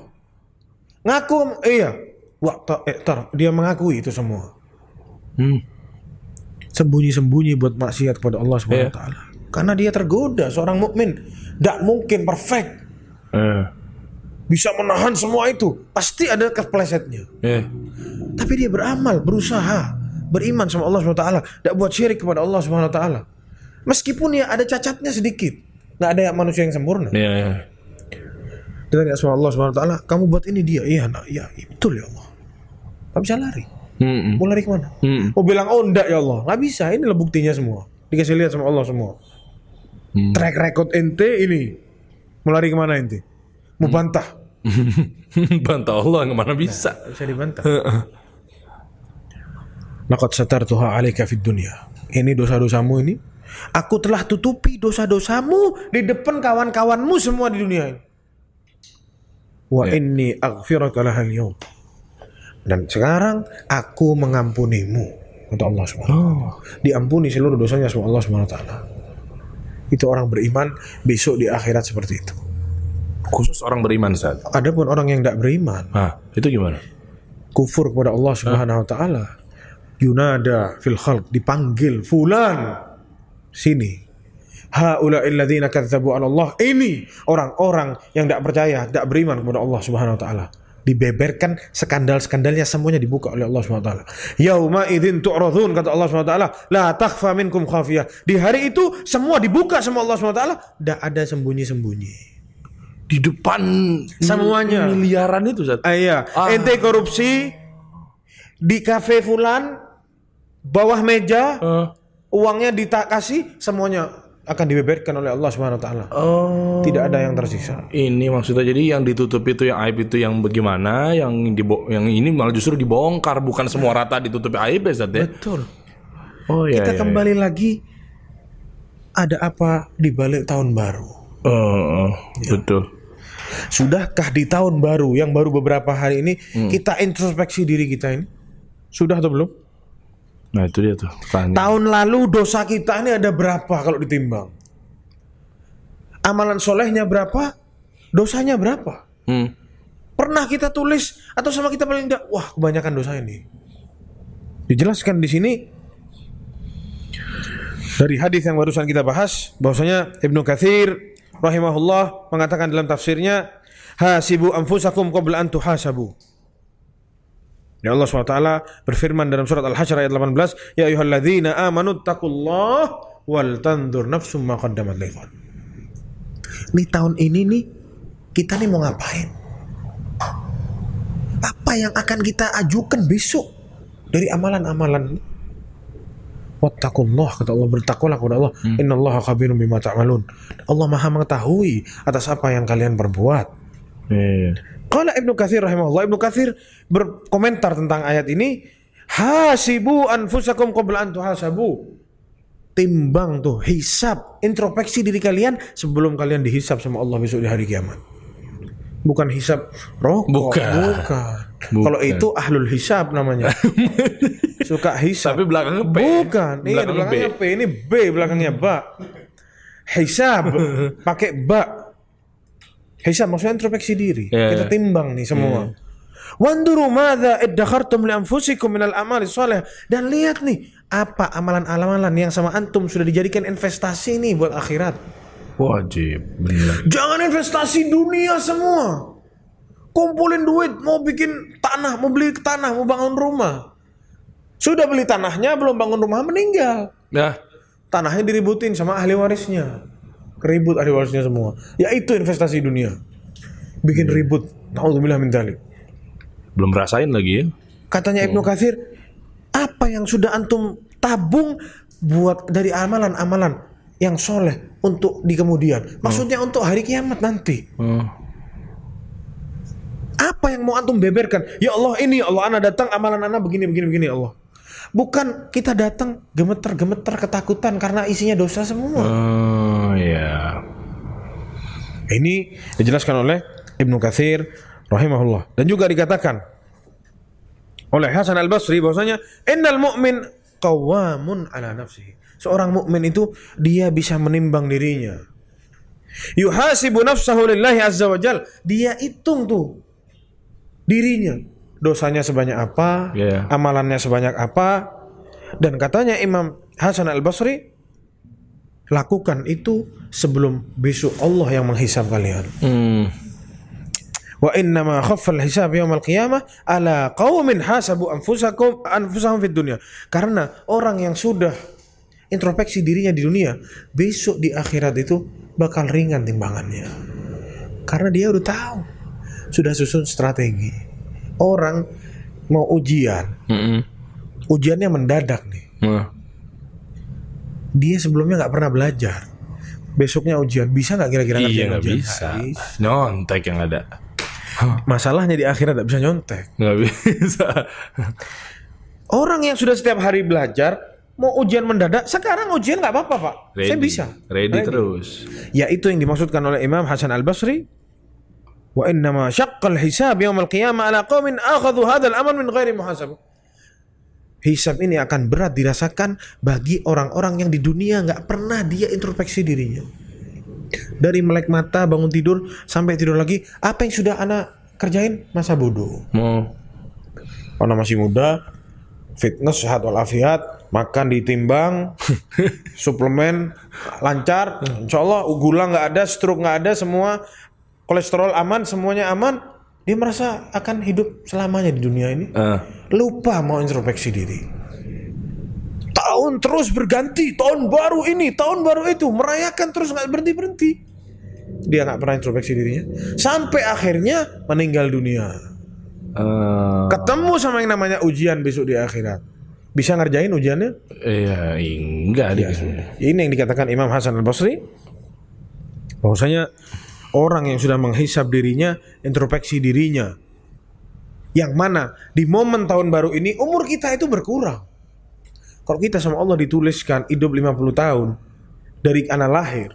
Ngaku iya. Wah, ta- eh, dia mengakui itu semua. Hmm. Sembunyi-sembunyi buat maksiat kepada Allah SWT. Karena dia tergoda seorang mukmin. Tidak mungkin perfect. Eh. Bisa menahan semua itu. Pasti ada keplesetnya. Eh. Tapi dia beramal, berusaha, beriman sama Allah SWT. Tidak buat syirik kepada Allah SWT. Meskipun ya ada cacatnya sedikit. Nggak ada manusia yang sempurna. Iya, iya. Dia tanya sama Allah SWT, kamu buat ini dia. Iya, nak, iya, iya, betul ya Allah. Gak bisa lari. Hmm. Mau lari ke mana? Hmm. Mau bilang, oh enggak ya Allah. Nggak bisa, inilah buktinya semua. Dikasih lihat sama Allah semua. Hmm. Track record ente ini. Mau lari ke mana ente? Mau bantah? Bantah Allah ke mana bisa. Nggak bisa dibantah. Laqad satartuha alaika fid dunya. Ini dosa-dosamu ini. Aku telah tutupi dosa-dosamu di depan kawan-kawanmu semua di dunia ini. Wa inni aghfiraka lahal. Dan sekarang aku mengampunimu kata Allah Subhanahu wa taala. Diampuni seluruh dosanya sama Allah Subhanahu taala. Itu orang beriman besok di akhirat seperti itu. Khusus orang beriman saat. Adapun orang yang tidak beriman, Ah, itu gimana? kufur kepada Allah Subhanahu wa taala. Yunada fil khalq dipanggil fulan sini. Haula illadzina kadzdzabu 'ala Allah. Ini orang-orang yang tidak percaya, tidak beriman kepada Allah Subhanahu wa taala. Dibeberkan skandal-skandalnya semuanya dibuka oleh Allah Subhanahu wa taala. Yauma idzin tu'radun kata Allah Subhanahu wa taala, la takhfa minkum khafiyah. Di hari itu semua dibuka sama Allah Subhanahu wa taala, tidak ada sembunyi-sembunyi. Di depan Semuanya. miliaran itu saat. Ah, iya, Ah. ente korupsi di kafe fulan bawah meja Eh. uangnya ditak kasih semuanya akan dibeberkan oleh Allah Subhanahu wa taala. Oh. Tidak ada yang tersisa. Ini maksudnya jadi yang ditutup itu yang aib itu yang bagaimana, yang dibo yang ini malah justru dibongkar bukan semua rata ditutupi aib ya Zat ya. Betul. Oh iya. Kita iya, kembali lagi ada apa di balik tahun baru? Oh, betul. Sudahkah di tahun baru yang baru beberapa hari ini Hmm. kita introspeksi diri kita ini? Sudah atau belum? Nah itu dia tuh. Tanya. Tahun lalu dosa kita ini ada berapa kalau ditimbang? Amalan solehnya berapa? Dosanya berapa? Hmm. Pernah kita tulis atau sama kita paling tidak, wah kebanyakan dosa ini. Dijelaskan di sini dari hadis yang barusan kita bahas bahwasanya Ibnu Katsir rahimahullah mengatakan dalam tafsirnya hasibu anfusakum qabla an tuhasabu. Ya Allah SWT berfirman dalam surat Al-Hasyr ayat 18, "Ya ayyuhalladzina amanu taqullaha wal tandur nafsum ma qaddamat lighad." Nih tahun ini nih kita nih mau ngapain? Apa yang akan kita ajukan besok dari amalan-amalan? Wattaqullah kata Allah bertakwalah kepada Allah. Innallaha khabirum bima ta'malun. Allah Maha mengetahui atas apa yang kalian perbuat. Iya. Qala Ibnu Katsir rahimahullah, Ibnu Katsir berkomentar tentang ayat ini, hasibu anfusakum qabla an tuhasabu. Timbang tuh, hisab, introspeksi diri kalian sebelum kalian dihisab sama Allah besok di hari kiamat. Bukan hisab rokok, Bukan. bukan. Kalau itu ahlul hisab namanya. Suka hisab. Tapi belakangnya P. Bukan, di Belakangnya belakangnya P. ini B belakangnya ba. Hisab pakai ba. Hisab maksudnya introspeksi diri. Iya, Kita timbang nih semua. Wanduru madza iddakhartum li anfusikum minal amali shalih dan lihat nih apa amalan-amalan yang sama antum sudah dijadikan investasi nih buat akhirat. Wajib, benar. Jangan investasi dunia semua. Kumpulin duit, mau bikin tanah, mau beli tanah, mau bangun rumah. Sudah beli tanahnya, belum bangun rumah, meninggal. Nah, Tanahnya diributin sama ahli warisnya. Keribut ahli warisnya semua. Ya itu investasi dunia. Bikin ribut. Naudzubillah min dzalik. belum rasain lagi ya. Katanya Ibnu Katsir, apa yang sudah antum tabung buat dari amalan-amalan yang soleh untuk di kemudian. Maksudnya untuk hari kiamat nanti. Oh. Apa yang mau antum beberkan? Ya Allah ini ya Allah anak datang amalan anak begini begini begini ya Allah. Bukan kita datang gemeter-gemeter ketakutan karena isinya dosa semua. Oh, ya. Ini dijelaskan oleh Ibnu Katsir rahimahullah dan juga dikatakan oleh Hasan Al Basri bahwasanya innal mu'min qawamun ala nafsihi. Seorang mukmin itu dia bisa menimbang dirinya. Yuhasibu nafsahu lillahi azza wa jal. Dia hitung tuh dirinya. Dosanya sebanyak apa, Iya. amalannya sebanyak apa. Dan katanya Imam Hasan Al Basri lakukan itu sebelum besok Allah yang menghisab kalian. Hmm. Wa inna ma khaffa al-hisab yawm al-qiyamah ala qaumin hasabu anfusakum anfusahum fid dunya. Karena orang yang sudah introspeksi dirinya di dunia, besok di akhirat itu bakal ringan timbangannya. Karena dia udah tahu. Sudah susun strategi. Orang mau ujian, Mm-mm. ujiannya mendadak nih. Nah. Dia sebelumnya nggak pernah belajar. Besoknya ujian, bisa nggak kira-kira Iya ujian? bisa. Nggak bisa. Nyontek yang ada. Masalahnya di akhirat nggak bisa nyontek. Nggak bisa. Orang yang sudah setiap hari belajar mau ujian mendadak, sekarang ujian nggak apa-apa pak. Ready. Saya bisa. Ready, terus. Ya itu yang dimaksudkan oleh Imam Hasan Al Basri. Wa innama syaqqal hisab yaum al qiyamah ala qaumin akhadhu hadzal amal min ghairi muhasabah. Hisab ini akan berat dirasakan bagi orang-orang yang di dunia nggak pernah dia introspeksi dirinya. Dari melek mata, bangun tidur, sampai tidur lagi, apa yang sudah anak kerjain masa bodoh. Mau. Karena masih muda, fitness sehat walafiat, makan ditimbang, suplemen lancar, insya Allah gula nggak ada, stroke nggak ada, semua kolesterol aman, semuanya aman, dia merasa akan hidup selamanya di dunia ini. Ah. Lupa mau introspeksi diri. Tahun terus berganti, tahun baru ini, tahun baru itu, merayakan terus nggak berhenti berhenti. Dia nggak pernah introspeksi dirinya, sampai akhirnya meninggal dunia. Ah. Ketemu sama yang namanya ujian besok di akhirat. Bisa ngerjain ujiannya? Iya, enggak deh. Ini yang dikatakan Imam Hasan Al Basri. Bahwasanya orang yang sudah menghisap dirinya, introspeksi dirinya. Yang mana di momen tahun baru ini umur kita itu berkurang. Kalau kita sama Allah dituliskan hidup 50 tahun dari anak lahir.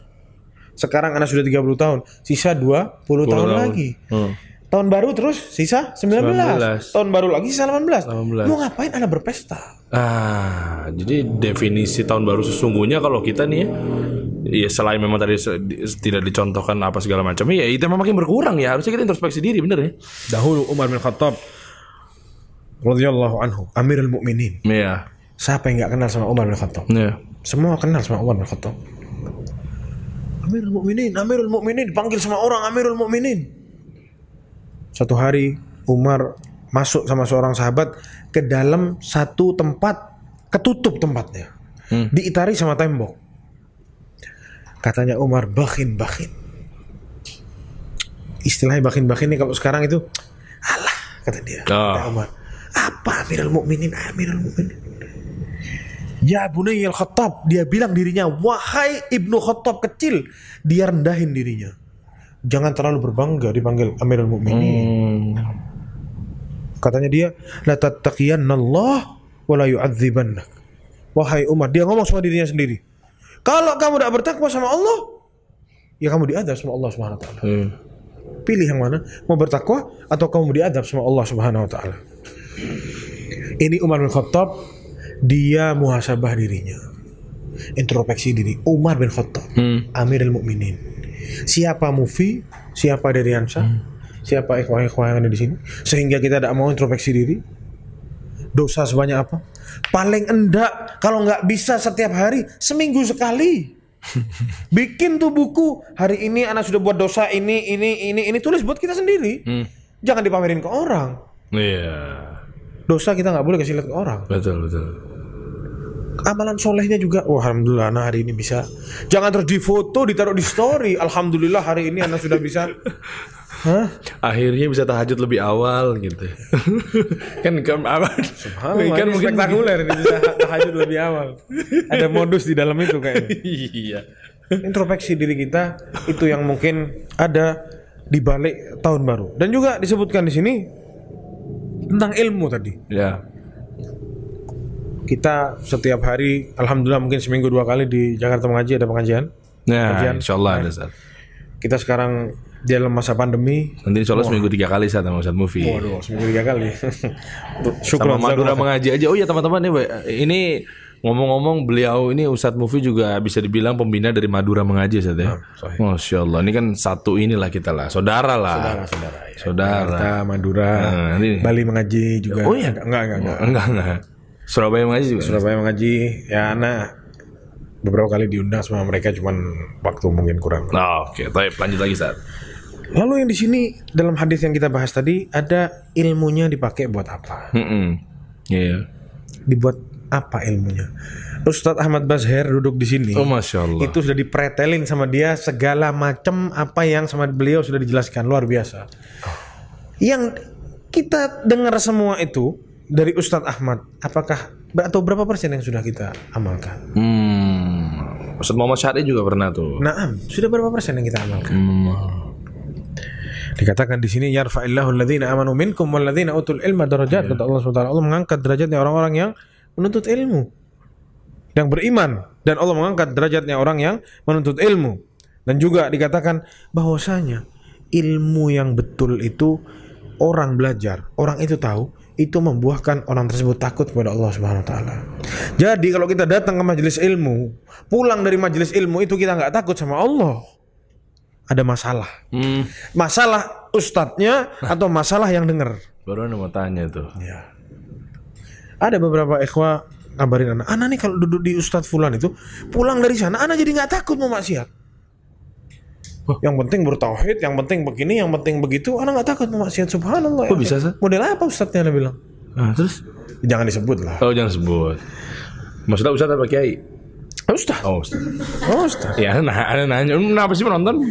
Sekarang anak sudah 30 tahun, sisa 20 tahun, tahun. lagi. Hmm. Tahun baru terus sisa 19. 19. Tahun baru lagi sisa 18. 18. Mau ngapain anak berpesta? Ah, jadi definisi tahun baru sesungguhnya kalau kita nih ya, Iya selain memang tadi tidak dicontohkan apa segala macam, ya itu memang makin berkurang ya. Harusnya kita introspeksi diri, bener ya? Dahulu Umar bin Khattab radhiyallahu anhu, Amirul Mukminin. Iya. Siapa yang nggak kenal sama Umar bin Khattab? Iya. Semua kenal sama Umar bin Khattab. Amirul Mukminin, Amirul Mukminin dipanggil sama orang Amirul Mukminin. Satu hari Umar masuk sama seorang sahabat ke dalam satu tempat ketutup tempatnya. Diitari sama tembok. Katanya Umar bakin bakin. Istilahnya bakin bakin ini kalau sekarang itu alah kata dia. Oh. Kata Umar. Apa Amirul Mukminin? Amirul Mukminin. Ya Bunayil Khattab Dia bilang dirinya Wahai Ibnu Khattab kecil Dia rendahin dirinya Jangan terlalu berbangga dipanggil Amirul Mukminin. Hmm. Katanya dia La tattaqiyanna Allah Wa la yu'adzibannak Wahai Umar Dia ngomong sama dirinya sendiri Kalau kamu tidak bertakwa sama Allah Ya kamu diadab sama Allah subhanahu wa ta'ala Hmm. Pilih yang mana Mau bertakwa Atau kamu diadab sama Allah subhanahu wa ta'ala Ini Umar bin Khattab Dia muhasabah dirinya Introspeksi diri Umar bin Khattab Hmm. Amirul Mukminin. Siapa Mufi, siapa Deriansa, siapa ikhwah-ikhwah yang ada di sini, sehingga kita tidak mau introspeksi diri. Dosa sebanyak apa? Paling enggak kalau nggak bisa setiap hari, seminggu sekali. Bikin tuh buku. Hari ini anak sudah buat dosa ini, ini, ini, ini tulis buat kita sendiri. Jangan dipamerin ke orang. Iya. Dosa kita nggak boleh kasih lihat ke orang. Betul betul. amalan solehnya juga wah alhamdulillah anak hari ini bisa jangan terus difoto ditaruh di story alhamdulillah hari ini anak sudah bisa Hah? Akhirnya bisa tahajud lebih awal gitu. kan kan apa? kan mungkin spektakuler ini bisa tahajud lebih awal ada modus di dalam itu kayaknya iya. introspeksi diri kita itu yang mungkin ada di balik tahun baru dan juga disebutkan di sini tentang ilmu tadi Ya. kita setiap hari alhamdulillah mungkin seminggu dua kali di Jakarta mengaji ada pengajian Nah, Kajian. insya Allah ada Ustaz. kita sekarang di dalam masa pandemi Nanti insya Allah seminggu tiga kali saat sama Ustaz Mufi. Waduh, seminggu tiga kali. Sama Syukur Madura mengaji aja. Oh iya teman-teman Mbak. ini ngomong-ngomong beliau ini Ustadz Mufi juga bisa dibilang pembina dari Madura mengaji Ustadz ya. Masya Allah. Ini kan satu inilah kita lah, saudara lah. saudara. Ya. Saudara. Madura, Nah, ini- Bali mengaji juga. Oh iya? Enggak, enggak, enggak. Enggak enggak. Surabaya mengaji juga. Surabaya mengaji, ya anak beberapa kali diundang sama mereka cuman waktu mungkin kurang. Nah, oke, baik lanjut lagi Ustaz. Lalu yang di sini dalam hadis yang kita bahas tadi ada ilmunya dipakai buat apa? Mm Iya. Dibuat apa ilmunya? Ustadz Ahmad Bazher duduk di sini. Oh masya Allah. itu sudah dipretelin sama dia segala macam apa yang sama beliau sudah dijelaskan luar biasa. Yang kita dengar semua itu dari Ustadz Ahmad, apakah atau berapa persen yang sudah kita amalkan? Hmm. Ustaz Muhammad Syahri juga pernah tuh. Naam, sudah berapa persen yang kita amalkan? Hmm. Dikatakan di sini yarfa'illahu alladhina amanu minkum walladzina utul ilma darajat kata Allah SWT. Allah mengangkat derajatnya orang-orang yang menuntut ilmu. Yang beriman dan Allah mengangkat derajatnya orang yang menuntut ilmu. Dan juga dikatakan bahwasanya ilmu yang betul itu orang belajar, orang itu tahu, itu membuahkan orang tersebut takut kepada Allah Subhanahu wa taala. Jadi kalau kita datang ke majelis ilmu, pulang dari majelis ilmu itu kita nggak takut sama Allah. Ada masalah Hmm. masalah ustadznya atau masalah yang dengar. Baru mau tanya tuh. Ya. Ada beberapa ikhwah ngabarin anak, anak nih kalau duduk di ustadz fulan itu pulang dari sana, anak jadi nggak takut mau maksiat. Yang penting bertauhid, yang penting begini, yang penting begitu, anak nggak takut mau maksiat. Subhanallah. Kok ya. bisa, Sat? Model apa ustadznya anda bilang? Ah, terus? Jangan disebut lah. Oh jangan sebut. Maksudnya Ustaz apa Kiai? Ustadz. Oh Ustaz. Oh, ustadz. Ya, nah, anda nanya, "Hmm, kenapa sih menonton?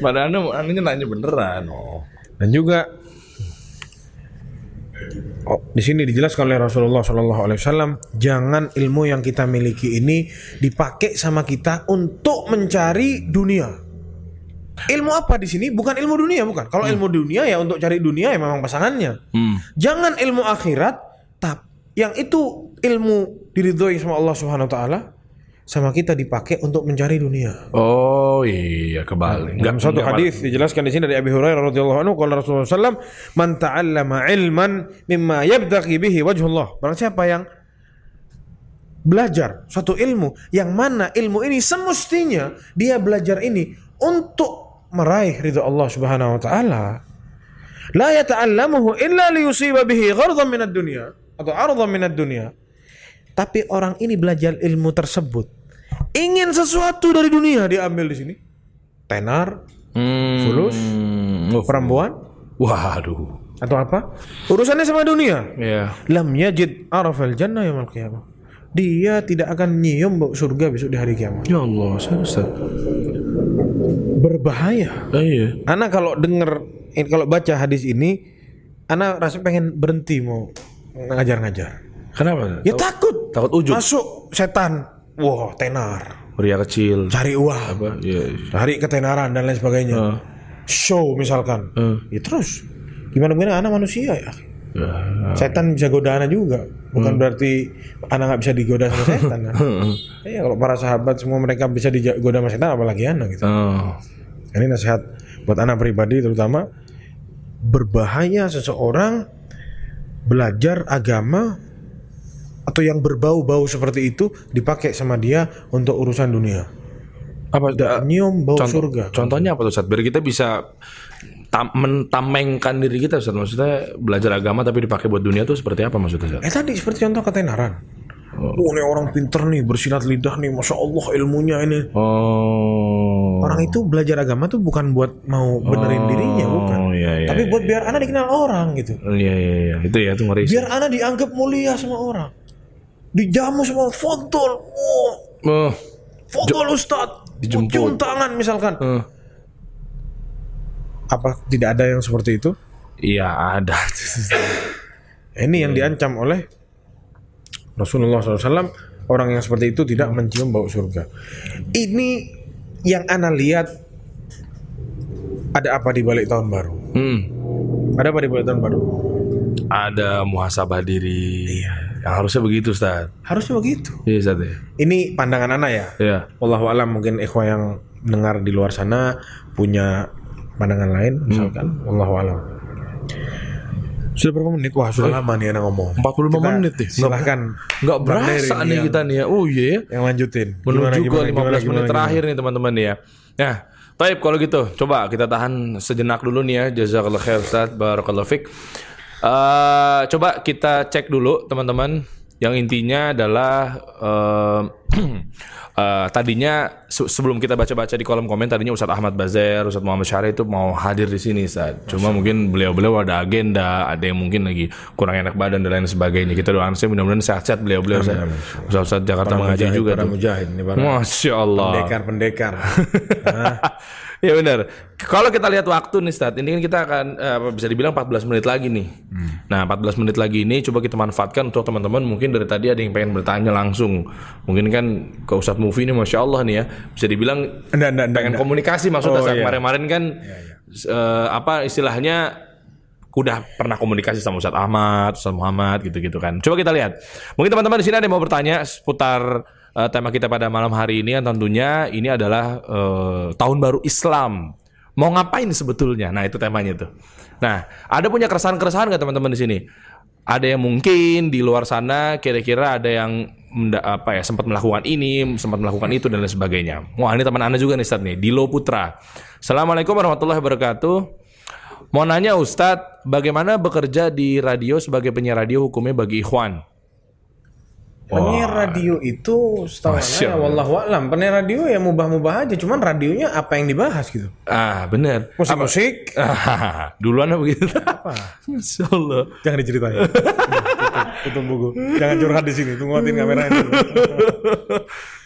Pada anda, anda nanya beneran. Oh. Dan juga Oh, di sini dijelaskan oleh Rasulullah Shallallahu Alaihi Wasallam, jangan ilmu yang kita miliki ini dipakai sama kita untuk mencari dunia. Ilmu apa di sini? Bukan ilmu dunia, bukan. Kalau ilmu dunia ya untuk cari dunia ya memang pasangannya. Hmm. Jangan ilmu akhirat, tap yang itu ilmu diridhoi sama Allah Subhanahu Wa Taala, sama kita dipakai untuk mencari dunia. Oh iya kebalik. Dalam suatu hadis dijelaskan di sini dari Abi Hurairah radhiyallahu anhu qala Rasulullah sallam man ta'allama ilman mimma yabtaghi bihi wajhullah. Barang siapa yang belajar suatu ilmu yang mana ilmu ini semestinya dia belajar ini untuk meraih ridha Allah Subhanahu wa taala. La yata'allamuhu illa liyusiba bihi ghardan minad dunya atau ardan minad dunya. Tapi orang ini belajar ilmu tersebut ingin sesuatu dari dunia dia ambil di sini. Tenar, Hmm. fulus, Oh, perempuan Waduh. atau apa? Urusannya sama dunia. Ya. Lam yajid arafal jannah yaumil qiyamah. Dia tidak akan nyium bau surga besok di hari kiamat. Ya Allah, saya Ustaz. Berbahaya. Ah, iya. Anak kalau denger eh, kalau baca hadis ini, anak rasa pengen berhenti mau ngajar-ngajar. Kenapa? Ya takut. Takut ujub. Masuk setan. Wah, tenar. Pria kecil. Cari uang. Apa? Iya. Cari ketenaran dan lain sebagainya. Ah. Show misalkan. Ah. Ya terus. Gimana gimana anak manusia ya. Ya. Setan bisa goda anak juga. Bukan berarti anak nggak bisa digoda sama setan. Nah. Iya kalau para sahabat semua mereka bisa digoda sama setan apalagi anak gitu. Oh. Ini nasihat buat anak pribadi terutama berbahaya seseorang belajar agama atau yang berbau-bau seperti itu dipakai sama dia untuk urusan dunia. Apa Nyium bau contoh, surga. Contohnya apa tuh Ustaz? Biar kita bisa tam, mentamengkan diri kita Ustaz. Maksudnya belajar agama tapi dipakai buat dunia tuh seperti apa maksudnya Ustaz? Eh tadi seperti contoh ketenaran. Oh, ini orang pinter nih, bersilat lidah nih, masya Allah ilmunya ini. Oh. Orang itu belajar agama tuh bukan buat mau benerin dirinya, bukan. Oh iya iya. Tapi buat biar anak dikenal orang gitu. Iya iya iya. Itu ya itu ngeri. Biar anak dianggap mulia sama orang. Dijamu sama fotol. Oh, Oh. fotol Ustad. Cium tangan misalkan. Eh. Apa tidak ada yang seperti itu? Iya ada. Ini yang diancam oleh Rasulullah SAW. Orang yang seperti itu tidak mencium bau surga. Ini yang ana lihat ada apa di balik tahun baru? hmm. Ada apa di balik tahun baru? Ada muhasabah diri. Iya. Yang harusnya begitu Ustaz. Harusnya begitu. Iya Ustaz ya. Ini pandangan ana ya. Iya. Wallahu alam mungkin ikhwah yang dengar di luar sana punya pandangan lain misalkan. Wallahu alam. Sudah berapa menit? Wah sudah lama nih anak ngomong. 45 Kita menit nih. Silahkan. Nggak Bang berasa nih yang- kita nih ya. Oh iya ya. Yang lanjutin. Menuju Gimana, ke gimana, 15 gimana, menit gimana, terakhir nih teman-teman ya. Nah, Taib kalau gitu coba kita tahan sejenak dulu nih ya. Jazakallah khair Ustaz. Barakallahu fik. Eh, coba kita cek dulu teman-teman. Yang intinya adalah eh, eh, tadinya se- sebelum kita baca-baca di kolom komen tadinya Ustadz Ahmad Bazer, Ustadz Muhammad Syarif itu mau hadir di sini Ustadz. Cuma mungkin beliau-beliau ada agenda, ada yang mungkin lagi kurang enak badan dan lain sebagainya. Kita doakan saya mudah-mudahan sehat-sehat beliau-beliau Ustadz. Ustadz Jakarta mengaji juga para tuh. mujahid ini para Masya Allah. pendekar-pendekar. Ya benar. Kalau kita lihat waktu nih Stad, ini kan kita akan apa, bisa dibilang 14 menit lagi nih. Nah 14 menit lagi ini coba kita manfaatkan untuk teman-teman mungkin dari tadi ada yang pengen bertanya langsung. Mungkin kan ke Ustadz Mufi ini Masya Allah nih ya. Bisa dibilang Enggak, enggak, enggak. pengen komunikasi maksudnya Oh, saat iya. kemarin-kemarin kan eh, apa istilahnya udah pernah komunikasi sama Ustadz Ahmad, Ustadz Muhammad gitu-gitu kan. Coba kita lihat. Mungkin teman-teman di sini ada yang mau bertanya seputar eh, tema kita pada malam hari ini yang tentunya ini adalah eh, tahun baru Islam. Mau ngapain sebetulnya? Nah, itu temanya tuh. Nah, ada punya keresahan-keresahan nggak teman-teman di sini? Ada yang mungkin di luar sana kira-kira ada yang apa ya sempat melakukan ini, sempat melakukan itu dan lain sebagainya. Wah, ini teman Anda juga nih Ustadz nih, Dilo Putra. Assalamualaikum warahmatullahi wabarakatuh. Mau nanya Ustadz, bagaimana bekerja di radio sebagai penyiar radio hukumnya bagi ikhwan? Penyiar radio itu setahu saya wallahu alam. Penyiar radio ya mubah-mubah aja, cuman radionya apa yang dibahas gitu. Ah, bener. Musik-musik Ah, duluan apa begitu? Apa? Masya Allah. jangan diceritain. tutup, buku. Jangan curhat di sini, tungguin kameranya dulu.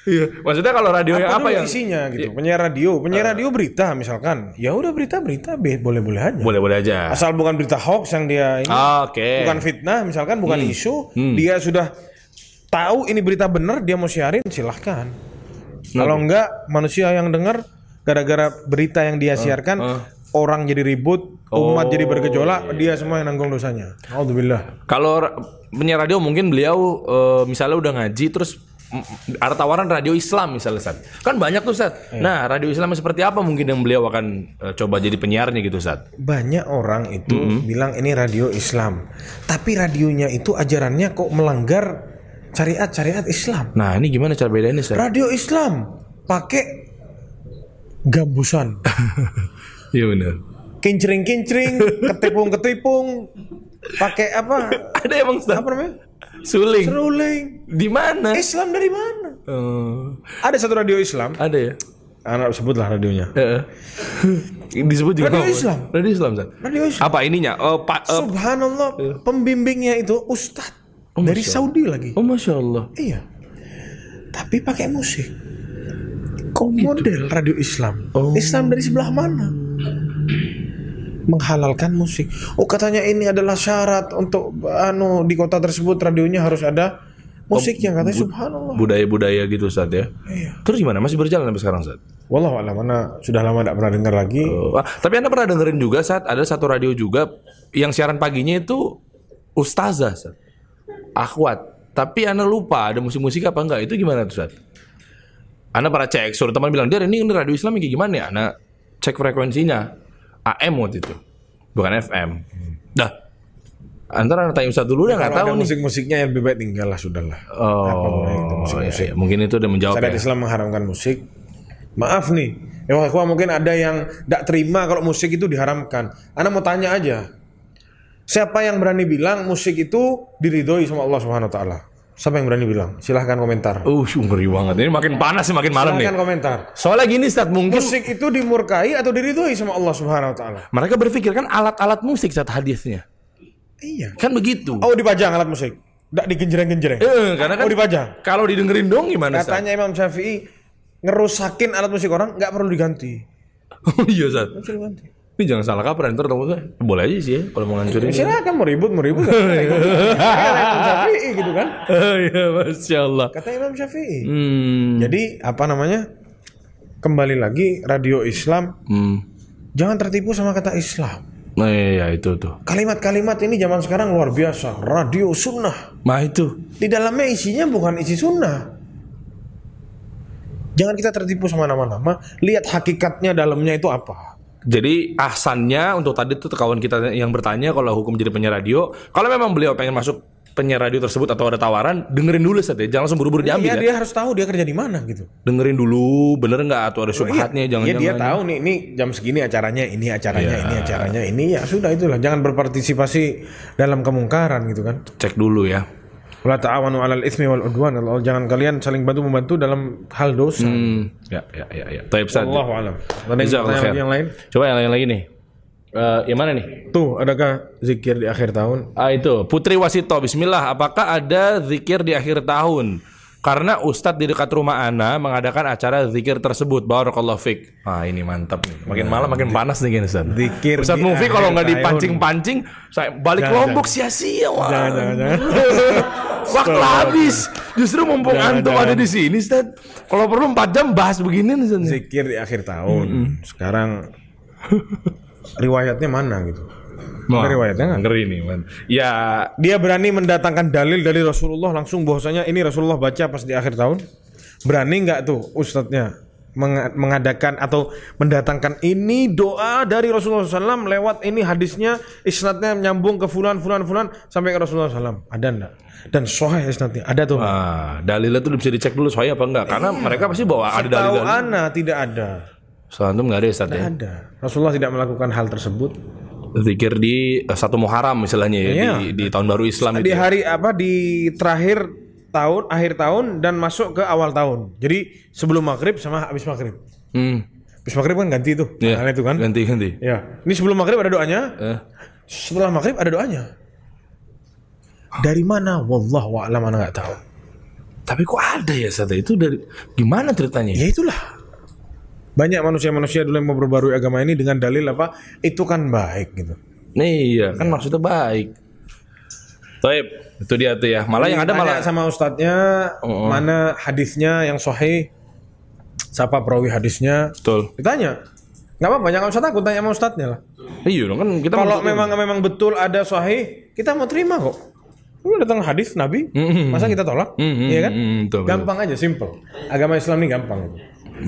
Iya. Maksudnya kalau radio yang apa yang isinya gitu? Penyiar radio, penyiar radio berita misalkan. Ya udah berita-berita be- boleh-boleh aja. boleh-boleh aja. Asal bukan berita hoax yang dia ini Oke. bukan fitnah misalkan bukan Hmm. isu, dia sudah tahu ini berita benar dia mau siarin silahkan. Kalau enggak manusia yang dengar gara-gara berita yang dia siarkan orang jadi ribut, umat jadi bergejolak, dia semua yang nanggung dosanya. Alhamdulillah. Kalau penyiar radio mungkin beliau eh, misalnya udah ngaji terus mm, ada tawaran radio Islam misalnya Ustaz. Kan banyak tuh Ustaz. Nah, radio Islam seperti apa mungkin yang beliau akan eh, coba jadi penyiarnya gitu Ustaz. Banyak orang itu bilang ini radio Islam, tapi radionya itu ajarannya kok melanggar Syariat, syariat Islam. Nah, ini gimana cara bedainnya, Ustaz? Radio Islam pakai gambusan. Iya benar. Kincring-kincring, ketipung-ketipung, pakai apa? Ada emang Ustaz? Apa namanya? Suling. Seruling. Di mana? Islam dari mana? Oh, Ada satu radio Islam. ada ya? Anak sebutlah radionya. Heeh. Disebut juga Radio apa? Islam. Radio Islam, Ustaz. Radio Islam. Apa ininya? Pak eh, Subhanallah, pembimbingnya itu ustadz dari Saudi lagi. Oh, Masya Allah. Iya. Tapi pakai musik. Kok model radio Islam? Oh. Islam dari sebelah mana? Menghalalkan musik. Oh katanya ini adalah syarat untuk anu di kota tersebut radionya harus ada musik yang katanya subhanallah. Budaya-budaya gitu, Ustaz ya. Iya. Terus gimana? Masih berjalan sampai sekarang, Ustaz? Wallahu a'lam mana sudah lama tidak pernah dengar lagi. Oh, ah, tapi Anda pernah dengerin juga saat ada satu radio juga yang siaran paginya itu ustazah, Ustaz. Akhwat. Tapi Anda lupa ada musik-musik apa enggak? Itu gimana tuh, Ustaz? Anda pernah cek, suruh teman bilang, "Dia ini, ini radio Islam yang kayak gimana ya?" Anda cek frekuensinya. AM waktu itu. Bukan FM. Dah. Antara Anda tanya Ustaz dulu udah nggak tahu ada nih. musik-musiknya yang lebih baik tinggal lah sudahlah. Oh, itu iya, iya. mungkin itu udah menjawab Syariat ya. Islam mengharamkan musik. Maaf nih, ya wah, mungkin ada yang tidak terima kalau musik itu diharamkan. Anda mau tanya aja, siapa yang berani bilang musik itu diridhoi sama Allah Subhanahu Wa Taala? Siapa yang berani bilang? Silahkan komentar. Uh, ngeri banget. Ini makin panas sih makin malam nih. Silahkan komentar. Soalnya gini, Ustaz, mungkin Musik itu dimurkai atau diridhoi sama Allah Subhanahu Wa Taala? mereka berpikir kan alat-alat musik saat hadisnya. Iya. Kan begitu. Oh dipajang alat musik? Tidak digenjreng-genjreng? Eh, karena kan Oh dipajang? kalau didengerin dong gimana, Ustaz? Katanya Imam Syafi'i ngerusakin alat musik orang nggak perlu diganti. Oh iya, Ustaz. Nggak perlu diganti. Ini jangan salah kaprah ntar tamu tuh. Boleh aja sih ya kalau mau ngancurin. Silakan mau ribut mau ribut. Imam Syafi'i gitu kan? Iya, Masya Allah. Kata Imam Syafi'i. Hmm. Jadi apa namanya? Kembali lagi radio Islam Hmm. jangan tertipu sama kata Islam. Nah, iya, itu tuh. Kalimat-kalimat ini zaman sekarang luar biasa. Radio sunnah. Nah, itu. Di dalamnya isinya bukan isi sunnah. Jangan kita tertipu sama nama-nama. Lihat hakikatnya dalamnya itu apa. Jadi ahsannya untuk tadi tuh kawan kita yang bertanya kalau hukum jadi penyiar radio, kalau memang beliau pengen masuk penyiar radio tersebut atau ada tawaran, dengerin dulu Ustaz ya. Jangan langsung buru-buru diambil Iya ya. dia harus tahu dia kerja di mana gitu. Dengerin dulu, bener nggak atau ada syubhatnya, Iya jangan-jangan. dia tahu nih ini jam segini acaranya ini acaranya ini acaranya ini ya sudah itulah jangan berpartisipasi dalam kemungkaran gitu kan. Cek dulu ya. Wala ta'awanu 'alal itsmi wal udwan. Allah jangan kalian saling bantu membantu dalam hal dosa. Hmm, ya, ya, ya, ya. Taib Ustaz. Allahu a'lam. Yang yang lain? Coba yang lain lagi nih. Eh, yang mana nih? Tuh, adakah zikir di akhir tahun? Ah itu Putri Wasito Bismillah apakah ada zikir di akhir tahun karena Ustadz di dekat rumah Ana mengadakan acara zikir tersebut Barakallahu fik Ah ini mantap nih Makin malam makin panas nih Ustadz Zikir Ustadz Mufi kalau nggak dipancing-pancing saya balik Jangan, Lombok sia-sia. Jangan, jangan, jangan. Waktu habis Justru mumpung Jangan, antum jangan. ada di sini Ustadz Kalau perlu 4 jam bahas begini nih Ustadz Zikir di akhir tahun. Sekarang riwayatnya mana gitu? Wah, riwayatnya nggak? ngeri nih man. Ya Dia berani mendatangkan dalil dari Rasulullah langsung bahwasanya ini Rasulullah baca pas di akhir tahun. Berani nggak tuh ustadznya mengadakan atau mendatangkan ini doa dari Rasulullah SAW lewat ini hadisnya isnadnya nyambung ke fulan fulan fulan sampai ke Rasulullah SAW ada enggak dan sahih isnadnya ada tuh Ah, dalilnya tuh bisa dicek dulu soalnya apa enggak karena mereka pasti bawa ada tahu dalil-dalil. ana tidak ada Soalnya antum nggak ada Ustaz ya. ada Rasulullah tidak melakukan hal tersebut Zikir di eh, satu Muharram misalnya ya Iya. di, di tahun baru Islam di itu. ya. hari apa di terakhir tahun akhir tahun dan masuk ke awal tahun jadi sebelum maghrib sama habis maghrib Hmm. habis maghrib kan ganti tuh Iya. Makanya itu kan Ganti ganti. ya ini sebelum maghrib ada doanya Eh. setelah maghrib ada doanya dari mana wallahu a'lam mana nggak tahu Tapi kok ada ya Ustaz itu dari gimana ceritanya? ya itulah banyak manusia-manusia dulu yang mau berbarui agama ini dengan dalil apa itu kan baik gitu Nih iya kan maksudnya baik. Taib, itu dia tuh ya. Malah yang ada malah sama ustadznya mana hadisnya yang sahih siapa perawi hadisnya betul. ditanya nggak apa-apa jangan usah takut tanya sama ustadznya lah Iya dong kan kita kalau memang memang betul ada sahih kita mau terima kok Udah datang hadis Nabi, Mm-mm. masa kita tolak? Mm-mm, Iya kan? mm-mm, betul, betul. Gampang aja, simple. Agama Islam ini gampang.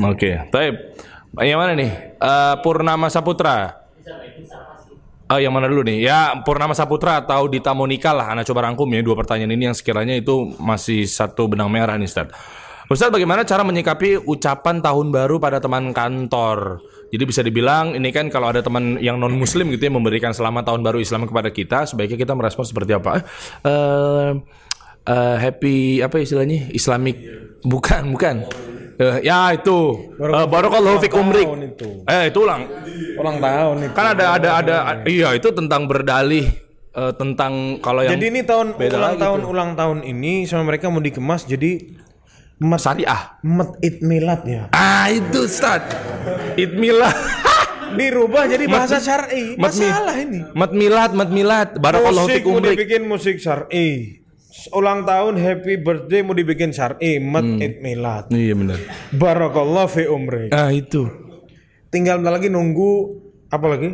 Oke, Taib. Yang mana nih? Eh, Purnama Saputra. Oh, yang mana dulu nih? Ya, Purnama Saputra atau Dita Monika lah. Anda coba rangkum ya dua pertanyaan ini yang sekiranya itu masih satu benang merah nih, Ustaz. Ustaz, bagaimana cara menyikapi ucapan tahun baru pada teman kantor? Jadi bisa dibilang ini kan kalau ada teman yang non muslim gitu ya memberikan selamat tahun baru Islam kepada kita, sebaiknya kita merespon seperti apa? Eh, eh, happy apa istilahnya? Islamic bukan, bukan. Eh, ya itu. Eh, Barakallahu fik umrik. Itu. Eh, itu ulang. Ulang tahun itu. Kan ada ada ada iya itu tentang berdalih eh, tentang kalau yang Jadi ini tahun beda ulang tahun ulang tahun ini sama mereka mau dikemas jadi mat syariah. mat id milad ya. Ah, itu Ustaz. Itmilah. Dirubah jadi bahasa syar'i. Masalah ini. Mat milad, mat milad. Barakallahu fik umrik. dibikin musik syar'i. Ulang tahun happy birthday mau dibikin syar'i, mat id milad. Iya benar. Barakallah fi umrik. Ah, itu. Tinggal lagi nunggu apa lagi?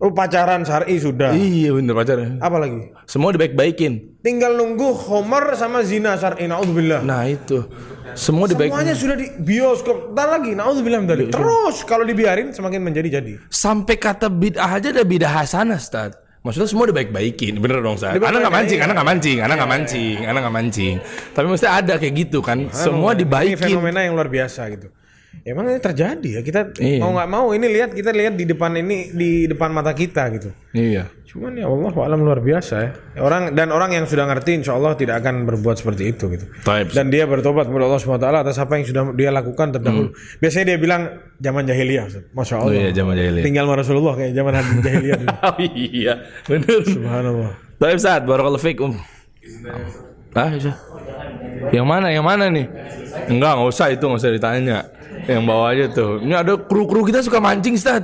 Oh pacaran syar'i sudah. Iya benar pacarnya. Apa lagi? Semua dibaik-baikin. Tinggal nunggu Homer sama zina syar'i. Naudzubillah. Nah, itu. Semua dibaik Semuanya sudah di bioskop. Ntar lagi, naudzubillah dari. Terus kalau dibiarin semakin menjadi jadi. sampai kata bid'ah aja ada bid'ah hasanah, Ustaz. Maksudnya semua dibaik-baikin, bener dong, Ustaz. Anak nggak mancing, anak nggak mancing, anak nggak mancing, anak nggak mancing. Tapi mesti ada kayak gitu kan. Semua Ini dibaikin. fenomena yang luar biasa gitu. Emang ini terjadi ya kita Iya. mau nggak mau ini lihat kita lihat di depan ini di depan mata kita gitu. Iya. Cuman ya Allah alam luar biasa ya. Orang dan orang yang sudah ngerti insya Allah tidak akan berbuat seperti itu gitu. Taib. Dan dia bertobat kepada Allah SWT atas apa yang sudah dia lakukan terdahulu. Biasanya dia bilang zaman jahiliyah. Masya Hmm. Oh Allah. iya, zaman jahiliyah. Tinggal sama Rasulullah kayak zaman jahiliyah. Oh iya, bener. Subhanallah. Tapi Ustaz, barakallahu fiik. Um. Ah. Yang mana? Yang mana nih? Enggak, nggak usah itu, nggak usah ditanya. Yang bawa aja tuh. Ini ada kru-kru kita suka mancing, Ustaz.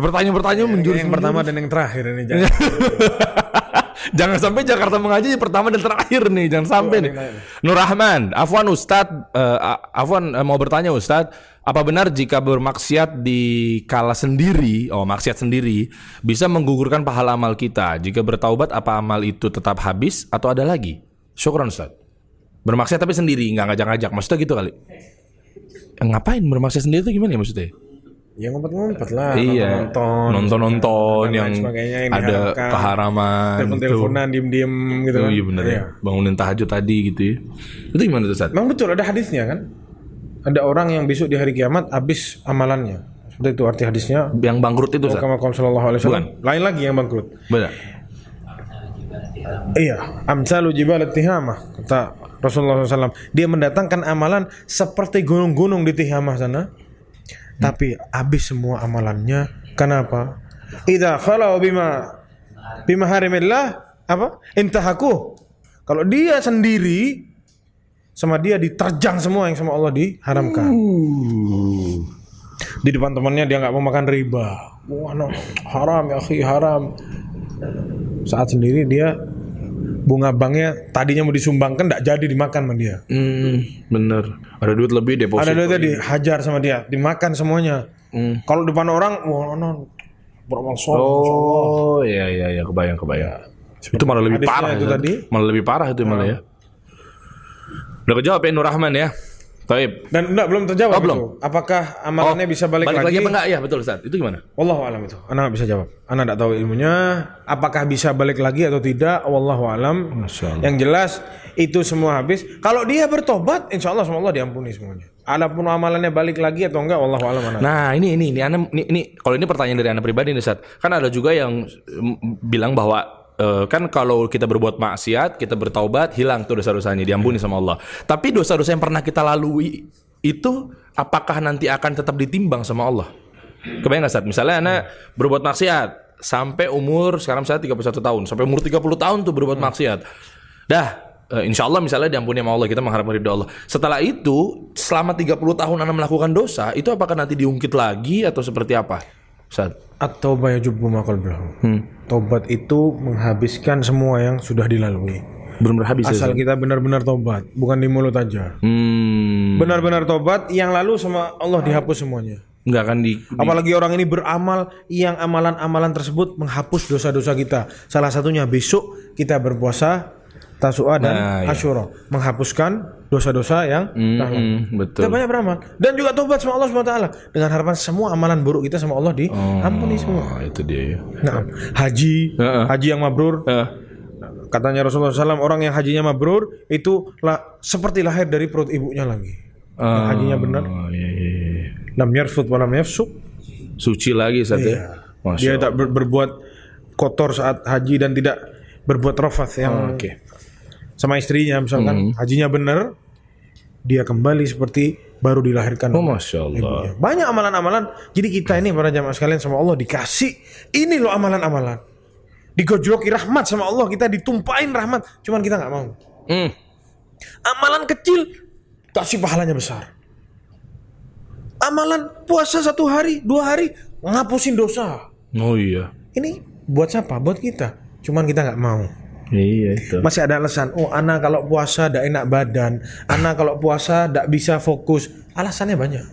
Pertanyaan-pertanyaan menjurus Yang pertama dan yang terakhir ini jangan. jangan sampai Jakarta mengaji pertama dan terakhir nih, jangan sampai nih. Nur Rahman, Afwan Ustadz, eh, A- Afwan eh, mau bertanya Ustadz, apa benar jika bermaksiat di kala sendiri, oh maksiat sendiri, bisa menggugurkan pahala amal kita? Jika bertaubat, apa amal itu tetap habis atau ada lagi? Syukron Ustadz. Bermaksiat tapi sendiri, nggak ngajak-ngajak, maksudnya gitu kali? Eh, ngapain bermaksiat sendiri itu gimana ya maksudnya? Ya ngumpet-ngumpet lah. iya, nonton-nonton dan lain yang ada diharapkan. keharaman. itu. Telepon-teleponan diem-diem gitu Oh kan. iya bener ya. Bangunin tahajud tadi gitu ya. Itu gimana tuh Ustaz? Memang betul ada hadisnya kan. Ada orang yang besok di hari kiamat habis amalannya. Seperti itu arti hadisnya. Yang bangkrut itu alaihi wasallam. Lain lagi yang bangkrut. Benar. Iya, amsalu jibal tihamah kata Rasulullah SAW. Dia mendatangkan amalan seperti gunung-gunung di Tihamah sana. Tapi habis semua amalannya. Kenapa? Idza khalau bima bima harimillah apa? Intahaku. Kalau dia sendiri sama dia diterjang semua yang sama Allah diharamkan. Di depan temannya dia nggak mau makan riba. Wah, no, haram ya, akhi, haram. Saat sendiri dia bunga banknya tadinya mau disumbangkan tidak jadi dimakan sama dia. Hmm, bener. Ada duit lebih deposit. Ada duitnya dihajar sama dia, dimakan semuanya. Hmm. Kalau depan orang, wah no, beramal soleh. Oh, iya iya iya kebayang kebayang. Itu malah lebih Hadisnya parah itu Ustaz. tadi. Malah lebih parah itu malah ya. Udah kejawab ya Nur Rahman ya. Taib. Dan enggak belum terjawab Oh, belum. itu. Apakah amalannya bisa balik, Balik lagi lagi? apa enggak? Ya betul Ustaz. Itu gimana? Wallahu alam itu. Anak nggak bisa jawab. Anak tidak tahu ilmunya. Apakah bisa balik lagi atau tidak? Wallahu alam. Yang jelas itu semua habis. Kalau dia bertobat, insya Allah Allah diampuni semuanya. Adapun amalannya balik lagi atau enggak, wallahu alam anak. Nah ini ini ini, Ana, ini, ini kalau ini pertanyaan dari anda pribadi nih Ustaz. Kan ada juga yang mm, bilang bahwa eh, kan kalau kita berbuat maksiat, kita bertaubat, hilang tuh dosa-dosanya, diampuni sama Allah. Tapi dosa-dosa yang pernah kita lalui itu apakah nanti akan tetap ditimbang sama Allah? Kebayang nggak Ustaz? Misalnya anda berbuat maksiat sampai umur sekarang saya 31 tahun, sampai umur 30 tahun tuh berbuat maksiat. Dah, eh, insya Allah misalnya diampuni sama Allah, kita mengharapkan ridho Allah. Setelah itu, selama 30 tahun Anda melakukan dosa, itu apakah nanti diungkit lagi atau seperti apa? Ustaz? At-taubah yajubu ma qablahu. Hmm. Tobat itu menghabiskan semua yang sudah dilalui. Benar-benar habis ya, Asal Ustaz? kita benar-benar tobat, bukan di mulut aja. Hmm, Benar-benar tobat, yang lalu sama Allah dihapus semuanya. nggak akan di, di- Apalagi orang ini beramal yang amalan-amalan tersebut menghapus dosa-dosa kita. Salah satunya besok kita berpuasa Tasua dan Nah, iya. Asyura, menghapuskan dosa-dosa yang. Mm, betul. Kita banyak beramal dan juga tobat sama Allah Subhanahu wa taala dengan harapan semua amalan buruk kita sama Allah diampuni semua. Oh, itu dia ya. Nah, haji, Heeh. haji yang mabrur, Eh, katanya Rasulullah SAW orang yang hajinya mabrur itu lah, seperti lahir dari perut ibunya lagi. Yang hajinya benar, oh, iya, iya, iya. lam yarfud yafsuk. Suci lagi saat ya. Masya Dia tak ber- berbuat kotor saat haji dan tidak berbuat rafas yang Oke. Sama istrinya misalkan hajinya benar, dia kembali seperti baru dilahirkan. Oh, Masya Allah. Banyak amalan-amalan. Jadi kita ini para jamaah sekalian sama Allah dikasih ini loh amalan-amalan. Digojloki rahmat sama Allah, kita ditumpahin rahmat, cuman kita nggak mau. Hmm. Amalan kecil kasih pahalanya besar. Amalan puasa satu hari, dua hari ngapusin dosa. Oh iya. Ini buat siapa? Buat kita. Cuman kita nggak mau. Iya itu. Masih ada alasan. Oh, anak kalau puasa tidak enak badan. Anak kalau puasa tidak bisa fokus. Alasannya banyak.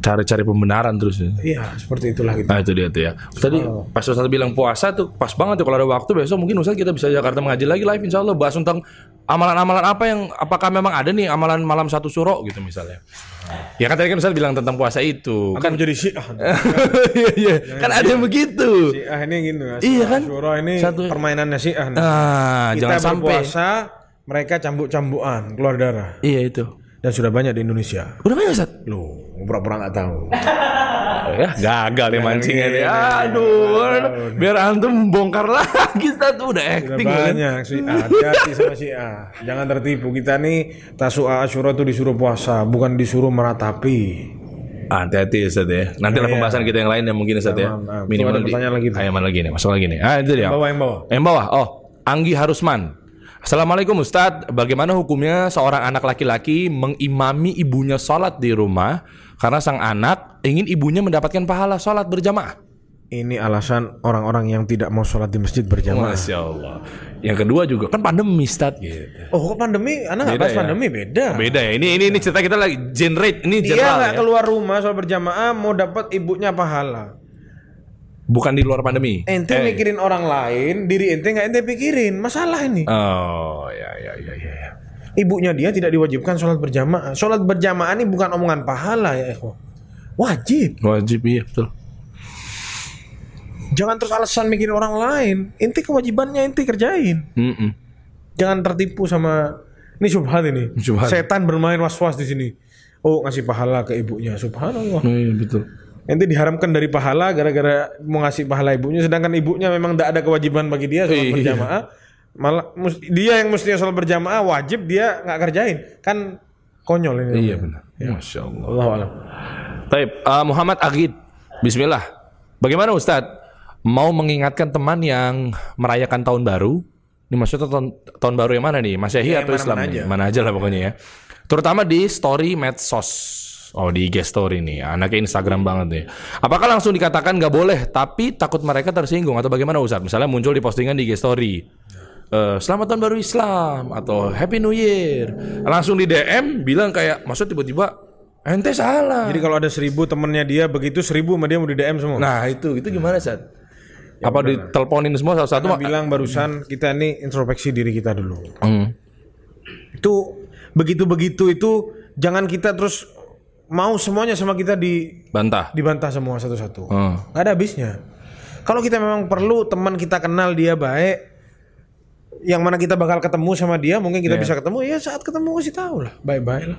Cari-cari pembenaran terus. ya. Iya, seperti itulah kita. Nah itu dia tuh ya. Tadi pas Ustaz bilang puasa tuh pas banget tuh kalau ada waktu besok mungkin Ustaz kita bisa Jakarta mengaji lagi live insya Allah bahas tentang amalan-amalan apa yang apakah memang ada nih amalan malam satu suro gitu misalnya. Ya kan tadi kan Ustaz bilang tentang puasa itu. Kan menjadi syiah. Iya iya. Kan ada yang begitu. Syiah ini gitu. ya. Iya kan? Syuro ini Satu- permainannya syiah. nih. Ah, kita jangan sampai. berpuasa, mereka cambuk-cambukan, keluar darah. Iya itu. Dan sudah banyak di Indonesia. Udah banyak Ustaz? Loh, pura-pura nggak tahu. Ya, gagal nih mancingannya. Aduh, biar antum bongkar lagi Ustaz tuh udah acting kan. banyak syiah. Hati-hati sama syiah. Jangan tertipu. Kita nih Tasu'a Asyura tuh disuruh puasa, bukan disuruh meratapi. Ah, Hati-hati Ustaz ya. Nanti lah pembahasan kita yang lain yang mungkin Ustaz ya. Minimal ada pertanyaan lagi. Ayo mana lagi nih? Masuk lagi nih. Ah, itu dia. Bawa yang bawa. Yang bawah. Oh, Anggi Harusman. Assalamualaikum Ustadz, bagaimana hukumnya seorang anak laki-laki mengimami ibunya sholat di rumah karena sang anak ingin ibunya mendapatkan pahala sholat berjamaah? Ini alasan orang-orang yang tidak mau sholat di masjid berjamaah. Masya Allah. Yang kedua juga kan pandemi Ustadz gitu. Oh, kok pandemi? Anak nggak bahas ya? pandemi beda. Beda ya. Ini ini ini cerita kita lagi generate ini Dia general nggak ya. keluar rumah sholat berjamaah mau dapat ibunya pahala. Bukan di luar pandemi. Ente Eh. mikirin orang lain, diri ente nggak ente pikirin. Masalah ini. Oh, ya ya ya ya. Ya. Ibunya dia tidak diwajibkan sholat berjamaah. Sholat berjamaah ini bukan omongan pahala ya, Eko. Wajib. Wajib iya betul. Jangan terus alasan mikirin orang lain. Inti kewajibannya inti kerjain. Mm-mm. Jangan tertipu sama ini subhat ini. Subhat. Setan bermain was-was di sini. Oh ngasih pahala ke ibunya. Subhanallah. Oh, iya betul. Ente diharamkan dari pahala gara-gara mau ngasih pahala ibunya, sedangkan ibunya memang tidak ada kewajiban bagi dia sholat Iya. Malah dia yang mestinya sholat berjamaah wajib dia nggak kerjain, kan konyol ini. Iya benar. Masya Allah. Allah alam. Taib, uh, Muhammad Agid. Bismillah. Bagaimana Ustadz? Mau mengingatkan teman yang merayakan tahun baru. Ini maksudnya tahun, tahun baru yang mana nih? Masehi Ya, atau Islam? aja. Mana aja lah pokoknya ya. Terutama di story medsos. Oh di IG story nih. Anaknya Instagram banget nih. Apakah langsung dikatakan nggak boleh, tapi takut mereka tersinggung atau bagaimana Ustadz? Misalnya muncul di postingan di IG story. Eh, selamat tahun baru Islam atau Happy New Year. Langsung di DM bilang kayak maksud tiba-tiba ente salah. Jadi kalau ada seribu temennya dia begitu seribu sama dia mau di DM semua. Nah itu itu gimana Sat? Apa diteleponin semua satu-satu? Bilang barusan kita ini introspeksi diri kita dulu. Hmm. Itu begitu-begitu itu jangan kita terus mau semuanya sama kita di Bantah. dibantah semua satu-satu. Hmm. Nggak ada habisnya. Kalau kita memang perlu teman kita kenal dia baik, yang mana kita bakal ketemu sama dia, mungkin kita bisa ketemu. Ya saat ketemu kasih tahu lah, baik-baik lah.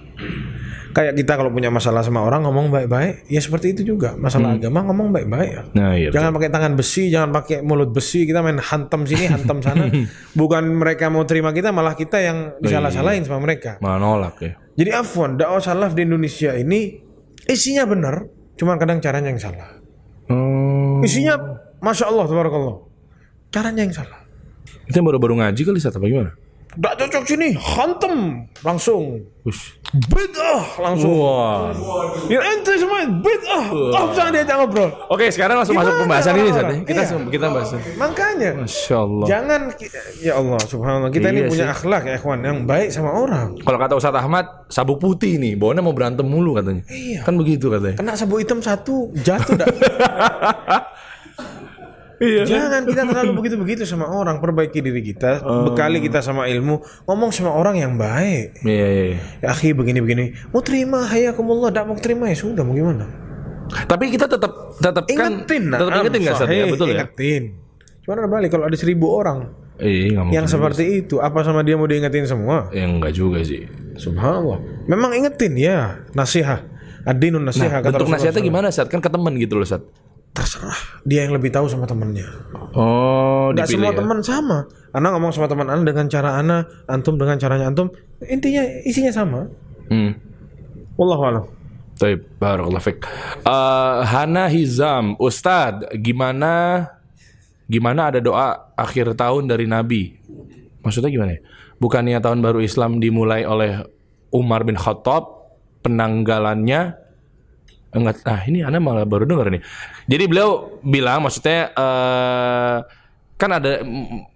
Kayak kita kalau punya masalah sama orang ngomong baik-baik, ya seperti itu juga. Masalah agama ngomong baik-baik. ya. Nah iya. Jangan pakai tangan besi, jangan pakai mulut besi. Kita main hantam sini, hantam sana. Bukan mereka mau terima kita, malah kita yang disalah-salahin sama mereka. Malah nolak ya. Jadi afwan, dakwah salaf di Indonesia ini isinya benar, cuman kadang caranya yang salah. Oh. Isinya Masya Allah, Tabarakallah. Caranya yang salah. Itu yang baru-baru ngaji kali Sat apa gimana? Gak cocok sini, hantem langsung. Ush. Bid'ah langsung. Wah. Ya ente semua bid'ah. Oh, jangan diajak ngobrol. Oke sekarang langsung masuk Gimana pembahasan ini ya. orang-orang? Kita Iya. kita bahas. Makanya Masya Allah. jangan ya Allah subhanallah kita ini Iya punya sih. akhlak ya ikhwan yang baik sama orang. Kalau kata Ustadz Ahmad, sabuk putih nih, bawahnya mau berantem mulu katanya. Iya. Kan begitu katanya. Kena sabuk hitam satu jatuh dah. Iya. Jangan kita terlalu begitu-begitu sama orang. Perbaiki diri kita, bekali kita sama ilmu, ngomong sama orang yang baik. Iya, iya, iya. Ya akhi begini-begini, mau terima hayakumullah, tidak mau terima ya sudah mau gimana? Tapi kita tetap tetap kan Ingetin, tetap na'am, ingetin nggak Ustaz? Ya, betul ya? Ingetin. Cuman ada balik kalau ada seribu orang mungkin. yang seperti itu, apa sama dia mau diingetin semua? Ya enggak juga sih. Subhanallah. Memang ingetin ya, nasihat. Adinun nasihat kata Bentuk nasihatnya gimana, Sat? Kan ke teman gitu loh, Sat. Terserah dia yang lebih tahu sama temannya. Oh, Tidak semua ya. teman sama. Ana ngomong sama teman Ana dengan cara Ana, antum dengan caranya antum. Intinya isinya sama. Hmm. Wallahu a'lam. Baik, barakallahu fik. Eh, Hana Hizam, Ustad, gimana gimana ada doa akhir tahun dari Nabi? Maksudnya gimana ya? Bukannya tahun baru Islam dimulai oleh Umar bin Khattab, penanggalannya enggak ah ini Anda malah baru dengar nih. Jadi beliau bilang maksudnya eh kan ada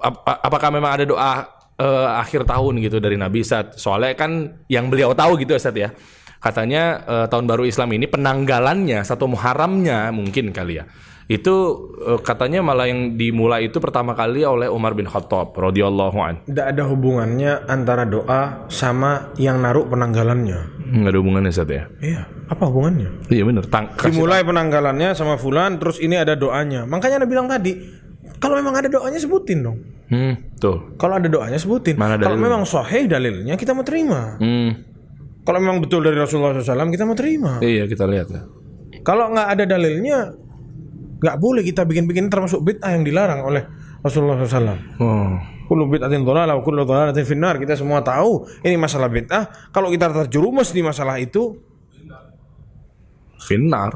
ap- apakah memang ada doa eh, akhir tahun gitu dari Nabi Ustaz? Soalnya kan yang beliau tahu gitu Ustaz ya. Katanya eh, tahun baru Islam ini penanggalannya satu Muharramnya mungkin kali ya. Itu eh, katanya malah yang dimulai itu pertama kali oleh Umar bin Khattab radhiyallahu an. Tidak ada hubungannya antara doa sama yang naruh penanggalannya. Enggak ada hubungannya Ustaz ya. Iya, apa hubungannya? Iya benar. Tang Dimulai penanggalannya sama fulan, terus ini ada doanya. Makanya Anda bilang tadi, kalau memang ada doanya sebutin dong. Hmm, tuh. Kalau ada doanya sebutin. Mana Kalau memang sahih dalilnya kita mau terima. Hmm. Kalau memang betul dari Rasulullah SAW kita mau terima. Iya, kita lihat ya. Kalau nggak ada dalilnya, nggak boleh kita bikin-bikin termasuk bid'ah yang dilarang oleh Rasulullah SAW. Oh. Kullu bid'atin dhalalah wa kullu dhalalatin finnar. Kita semua tahu ini masalah bid'ah. Kalau kita terjerumus di masalah itu, Finnar.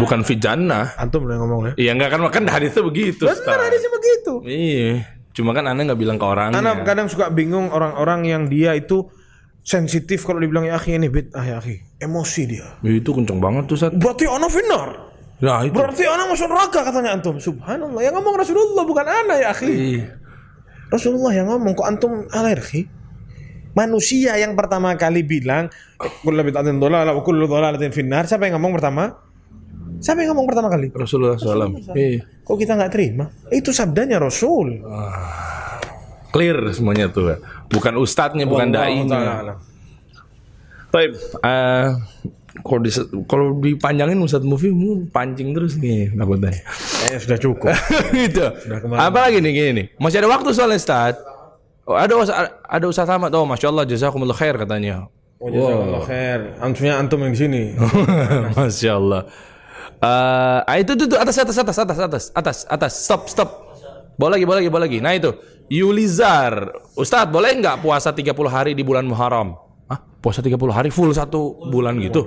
Bukan fijannah. antum boleh ngomong ya. Iya enggak kan makan hadisnya begitu. Benar hadisnya begitu. Iya. Cuma kan aneh nggak bilang ke orangnya. Anak kadang suka bingung orang-orang yang dia itu sensitif kalau dibilang ya akhi ini bid'ah ya akhi. Emosi dia. Ya, itu kenceng banget tuh Sat. Berarti ana finnar. Ya itu. Berarti ana masuk neraka katanya antum. Subhanallah. Yang ngomong Rasulullah bukan ana ya akhi. Iya. Rasulullah yang ngomong kok antum alergi? Manusia yang pertama kali bilang kullu bid'atin dhalalah wa kullu dhalalatin finnar. Siapa yang ngomong pertama? Siapa yang ngomong pertama kali? Rasulullah SAW. Iya. Kok kita nggak terima? Itu sabdanya Rasul. Clear semuanya tuh. Bukan ustadznya, bukan ta'ala. Baik. eh, kalau di, kalau dipanjangin Ustadz Movie mu pancing terus nih takutnya. Eh sudah cukup. gitu. Apa lagi nih gini nih? Masih ada waktu soalnya Ustadz. Oh, ada Ustaz- ada Ustaz Ahmad. Oh, Masya Allah, jazakumullah khair katanya. Oh, jazakallah khair. Antumnya antum yang di sini. Masya Allah. Eh, ah, itu tuh, tuh atas atas atas atas atas atas atas stop stop. Boleh lagi boleh lagi boleh lagi. Nah itu Yulizar, Ustadz boleh nggak puasa 30 hari di bulan Muharram? Hah? Puasa 30 hari full satu bulan gitu?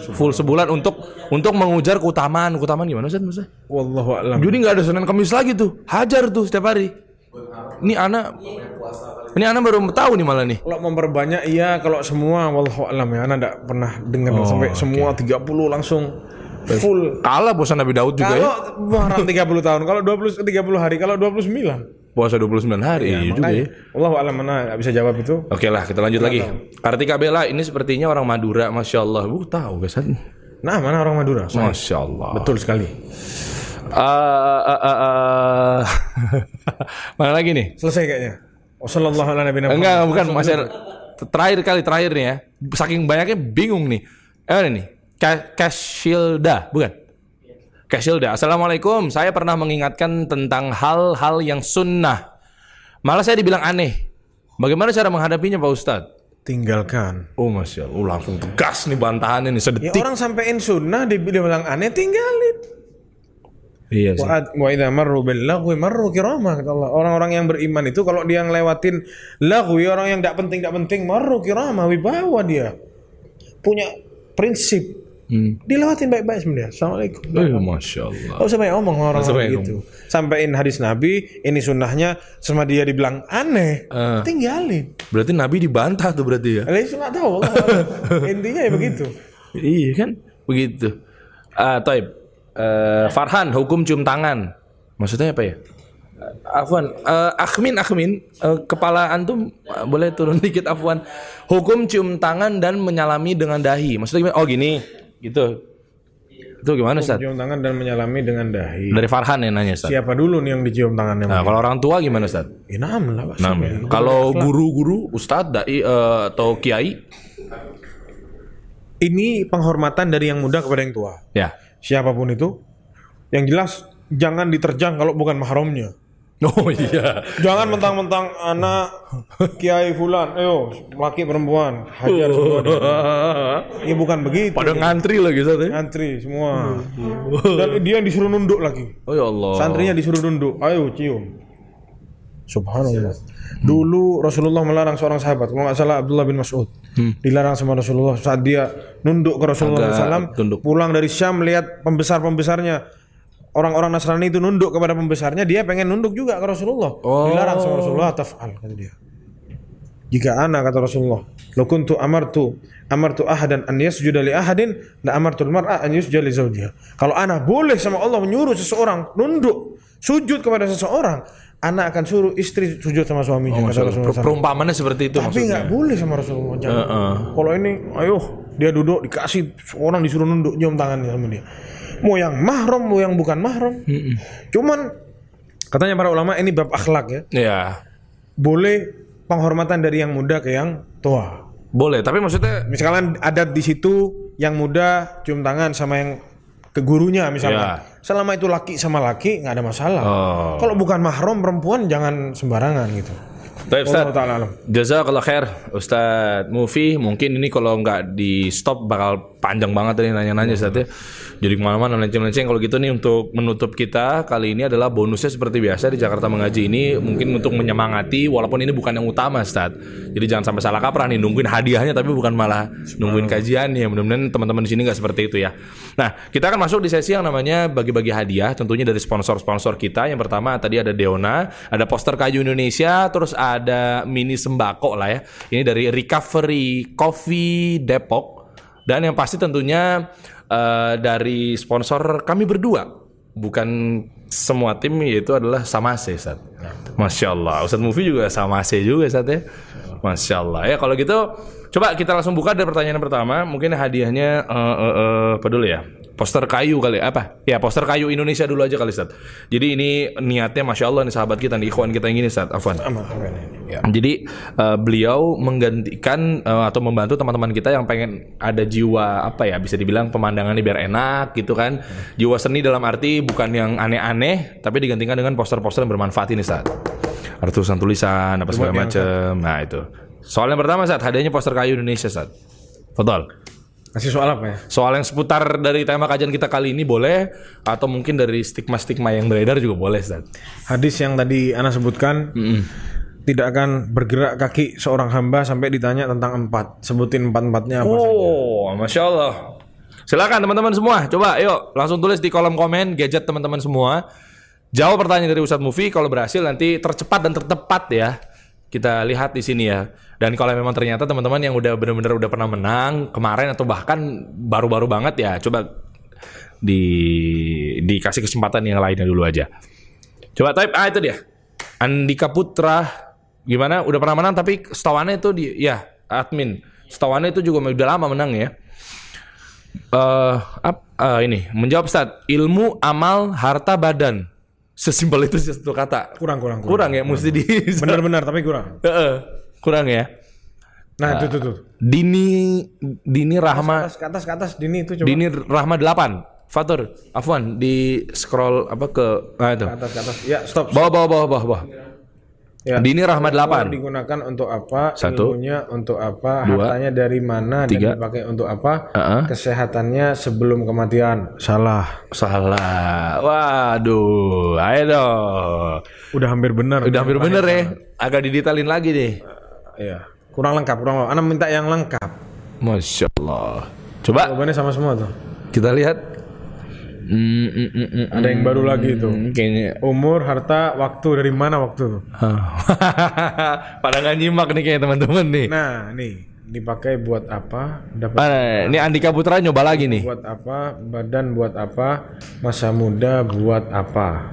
Full sebulan untuk untuk mengujar keutamaan keutamaan gimana Ustadz maksudnya? Wallahu a'lam. Jadi nggak ada Senin Kamis lagi tuh, hajar tuh setiap hari. Ini anak, ini anak baru tahu nih malah nih. Kalau memperbanyak iya, kalau semua wallahu a'lam ya. Ana enggak pernah dengar Oh, sampai semua 30 langsung full. Kalah puasa Nabi Daud juga ya. Kalau Muharram 30 tahun, kalau 20 30 hari, kalau 29. Puasa 29 hari iya juga ya. Wallahu a'lam mana enggak bisa jawab itu. Oke lah, kita lanjut lagi. Kartika Bella ini sepertinya orang Madura, masya Allah. Bu tahu guys? Nah, mana orang Madura? Masya Allah. Betul sekali. Eh, eh, eh, eh. Mana lagi nih? Selesai kayaknya. Wassallallahu ala nabiyina Muhammad. Enggak, bukan masih terakhir kali terakhir nih ya. Saking banyaknya bingung nih. Eh ini nih, Ka- Kashilda, bukan? Kashilda. Assalamualaikum. Saya pernah mengingatkan tentang hal-hal yang sunnah. Malah saya dibilang aneh. Bagaimana cara menghadapinya Pak Ustadz? Tinggalkan. Oh masya Allah, Oh, langsung tegas nih bantahannya nih Ya sedetik. orang sampein sunnah dibilang aneh tinggalin. Iya sih. Wa wa idza marru bil lagwi marru kirama kata Allah. Orang-orang yang beriman itu kalau dia ngelewatin lagwi orang yang tidak penting tidak penting marru kirama wibawa dia. Punya prinsip. Hmm. Dilewatin baik-baik sebenarnya. Assalamualaikum. Eh, masya Allah. Banyak ngomong sama orang usah banyak gitu. Sampein hadis Nabi, ini sunnahnya sama dia dibilang aneh, Eh. tinggalin. Berarti Nabi dibantah tuh berarti ya? Itu nggak tahu. Intinya ya begitu. Iya kan? Begitu. Ah, Taib. Eh, Farhan, hukum cium tangan. Maksudnya apa ya? Afwan, Eh, Akhmin, Akhmin, Eh, kepala antum eh, boleh turun dikit Afwan. Hukum cium tangan dan menyalami dengan dahi. Maksudnya gimana? Oh gini, gitu. Itu gimana Ustaz? Cium tangan dan menyalami dengan dahi. Dari Farhan yang nanya Ustaz. Siapa dulu nih yang dicium tangannya? Nah, kalau orang tua gimana Ustaz? Ya, enam lah. Enam ya. Kalau guru-guru, ustadz, dai eh, atau kiai? Ini penghormatan dari yang muda kepada yang tua. Ya. Siapa pun itu. Yang jelas jangan diterjang kalau bukan mahramnya. Oh iya. Jangan mentang-mentang anak kiai fulan, ayo laki perempuan hajar semua. dia. Ini bukan begitu. Pada ngantri lagi Ustaz. ya? Ngantri semua. Dan dia yang disuruh nunduk lagi. Oh ya Allah. Santrinya disuruh nunduk, ayo cium. Subhanallah. Dulu Rasulullah melarang seorang sahabat, kalau nggak salah Abdullah bin Mas'ud, dilarang sama Rasulullah saat dia nunduk ke Rasulullah Agak SAW, tunduk. pulang dari Syam melihat pembesar-pembesarnya orang-orang Nasrani itu nunduk kepada pembesarnya, dia pengen nunduk juga ke Rasulullah. Dilarang sama Rasulullah, taf'al kata dia. Jika ana kata Rasulullah, lo kuntu amartu amartu ahadan an yasjuda li ahadin la amartu mar'a an yusjuda li zawjiha. Kalau ana boleh sama Allah menyuruh seseorang nunduk sujud kepada seseorang, ana akan suruh istri sujud sama suaminya kata Rasulullah. Perumpamannya seperti itu Tapi nggak boleh sama Rasulullah. Jangan. Heeh. Kalau ini, ayo dia duduk dikasih orang disuruh nunduk cium tangannya sama dia. Mau yang mahram, mau yang bukan mahram. Cuman katanya para ulama ini bab akhlak ya. Iya. Boleh penghormatan dari yang muda ke yang tua. Boleh, tapi maksudnya Misalkan adat di situ yang muda cium tangan sama yang ke gurunya misalnya. Selama itu laki sama laki nggak ada masalah. Oh. Kalau bukan mahram perempuan jangan sembarangan gitu. Baik Ustaz. Jazakallah khair Ustaz Mufi. Mungkin ini kalau nggak di stop bakal panjang banget tadi nanya-nanya Ustaz ya. Jadi ke mana-mana lenceng-lenceng. Kalau gitu nih untuk menutup kita Kali ini adalah bonusnya seperti biasa di Jakarta Mengaji ini. Mungkin untuk menyemangati Walaupun ini bukan yang utama Ustaz. Jadi jangan sampai salah kaprah nih Nungguin hadiahnya tapi bukan malah nungguin kajiannya. Mudah-mudahan teman-teman di sini nggak seperti itu ya. Nah kita akan masuk di sesi yang namanya Bagi-bagi hadiah Tentunya dari sponsor-sponsor kita. Yang pertama tadi ada Deona Ada poster kayu Indonesia Terus ada mini sembako lah ya Ini dari Recovery Coffee Depok dan yang pasti tentunya eh, dari sponsor kami berdua, bukan semua tim yaitu adalah Samase, Ustaz. Masya Allah. Ustaz Mufi juga Samase juga, Ustaz ya. Masya Allah. Ya kalau gitu, coba kita langsung buka dari pertanyaan pertama. Mungkin hadiahnya eh, eh, apa dulu ya? Poster kayu kali apa? Ya poster kayu Indonesia dulu aja kali Ustaz. Jadi ini niatnya Masya Allah nih sahabat kita nih, ikhwan kita yang ini Ustaz. Afwan. Ya. Jadi eh, beliau menggantikan eh, atau membantu teman-teman kita yang pengen ada jiwa apa ya bisa dibilang pemandangannya biar enak gitu kan. Jiwa seni dalam arti bukan yang aneh-aneh tapi digantikan dengan poster-poster yang bermanfaat ini saat. Ada tulisan-tulisan apa segala macam. Nah itu. Soal yang pertama saat hadiahnya poster kayu Indonesia saat. Fadol. Masih soal apa ya? Soal yang seputar dari tema kajian kita kali ini boleh atau mungkin dari stigma-stigma yang beredar juga boleh Ustaz. Hadis yang tadi Ana sebutkan tidak akan bergerak kaki seorang hamba sampai ditanya tentang empat. Sebutin empat-empatnya apa saja. Oh, masya Allah. Silakan teman-teman semua, coba yuk langsung tulis di kolom komen gadget teman-teman semua. Jawab pertanyaan dari Ustadz Mufi. Kalau berhasil nanti tercepat dan tertepat ya. Kita lihat di sini ya. Dan kalau memang ternyata teman-teman yang udah benar-benar udah pernah menang kemarin atau bahkan baru-baru banget ya, coba di dikasih kesempatan yang lainnya dulu aja. Coba type ah itu dia. Andika Putra gimana? Udah pernah menang tapi setawannya itu di ya admin. Setawannya itu juga udah lama menang ya. Eh ap- eh, ini menjawab Ustaz, ilmu, amal, harta, badan. Sesimpel itu sih satu kata. Kurang, kurang, kurang. Kurang ya mesti di Benar-benar tapi kurang. Heeh, kurang ya. Nah, itu tuh tuh. Dini Dini Rahma Atas ke atas ke atas Dini itu coba. Dini Rahma 8. Fatur, Afwan di scroll apa ke nah itu. Ke atas ke atas. Ya, stop. Bawah bawah bawah bawah bawah. Ya. Dini Rahma Ilmu 8. digunakan untuk apa? Satu. Ilmunya untuk apa? Dua. Hartanya dari mana Tiga. dan dipakai untuk apa? Heeh. Kesehatannya sebelum kematian. Salah. Salah. Waduh, ayo dong. Udah hampir benar. Udah hampir bener ya. Agak didetailin lagi deh. Iya. Kurang lengkap, kurang lengkap. Ana minta yang lengkap. Masya Allah. Coba Jawabannya sama semua tuh. kita lihat. Hmm, mm, mm, mm, Ada yang baru lagi mm, kayaknya. Umur, harta, waktu dari mana waktu tuh? Pada nggak nyimak nih kayak teman-teman nih. Nah, nih dipakai buat apa? Dapat Ah, ini Andika Putra nyoba lagi nih. buat apa? Badan buat apa? Masa muda buat apa?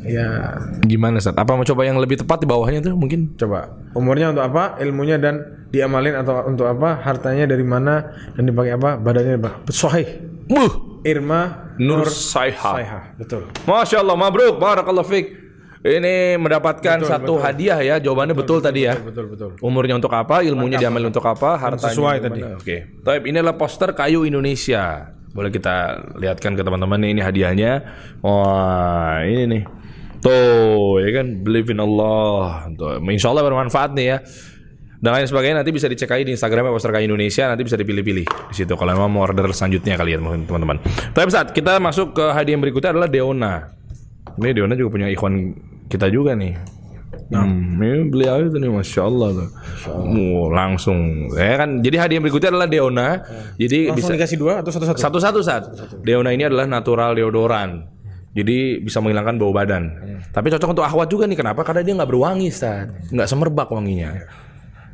Ya, Gimana Ustaz? Apa mau coba yang lebih tepat di bawahnya tuh mungkin? coba. Umurnya untuk apa? Ilmunya dan diamalin atau untuk apa? Hartanya dari mana dan dipakai apa? Badannya apa? Sahih. Wuh, Irma Nur Saiha. Saiha. Betul. Masya Allah, mabruk, barakallahu fiq. Ini mendapatkan satu hadiah ya, jawabannya betul, tadi ya. Betul, betul. Umurnya untuk apa, ilmunya diambil untuk apa, hartanya sesuai tadi. Oke. Taib, ini adalah poster kayu Indonesia. Boleh kita lihatkan ke teman-teman nih, ini hadiahnya. Wah, ini nih. Tuh, ya kan, believe in Allah. Tuh, insya Allah bermanfaat nih ya. Dan lain sebagainya nanti bisa dicek aja di Instagramnya Poster Kayu Indonesia nanti bisa dipilih-pilih di situ kalau memang mau order selanjutnya kalian mungkin teman-teman. Tapi saat kita masuk ke hadiah yang berikutnya adalah Deona. Ini Deona juga punya ikhwan kita juga nih. Hmm, ini beliau itu nih, masya Allah tuh. Langsung, ya kan. Jadi hadiah yang berikutnya adalah Deona. Jadi Langsung bisa dikasih dua atau satu-satu? satu-satu saat. Deona ini adalah natural deodoran. Jadi bisa menghilangkan bau badan. Tapi cocok untuk akhwat juga nih. Kenapa? Karena dia nggak berwangi, Ustaz. Nggak semerbak wanginya.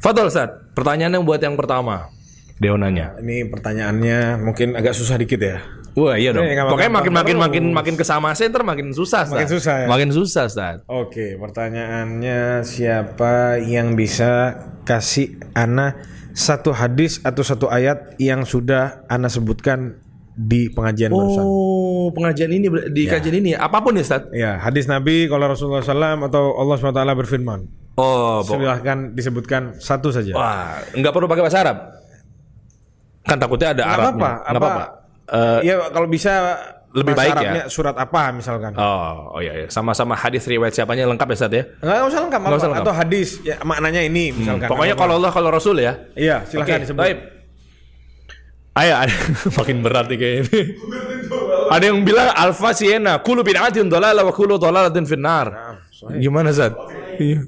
Fadol, Ustaz. Pertanyaannya buat yang pertama. Deonanya. Ini pertanyaannya mungkin agak susah dikit ya. Wah, iya dong. Pokoknya makin makin makin makin kesama center makin susah, Ustaz. Makin susah ya? Makin susah, Ustaz. Oke, pertanyaannya siapa yang bisa kasih Ana satu hadis atau satu ayat yang sudah Ana sebutkan di pengajian barusan? Oh, pengajian ini di kajian ini apa pun ya, Ustaz. Ya, hadis Nabi kalau Rasulullah SAW atau Allah SWT berfirman. Oh, Silahkan disebutkan satu saja. Wah, nggak perlu pakai bahasa Arab. Kan takutnya ada Nggak Arabnya. apa-apa, Nggak apa- apa-apa. Eh, ya kalau bisa lebih baik ya? Arabnya surat apa misalkan? oh, oh iya, iya. Sama-sama hadis riwayat siapanya lengkap ya, Ustaz ya. Nggak usah lengkap, Nggak usah apa- lengkap. atau hadis ya maknanya ini misalkan. Pokoknya Apa- kalau Allah kalau Rasul ya. Iya, silahkan disebut. baik. Ayo, ada makin berat nih kayak ini. ada yang bilang alfa siena, kulu bid'atin dhalala wa kulu dhalalatin finnar. Gimana, Zat? Iya.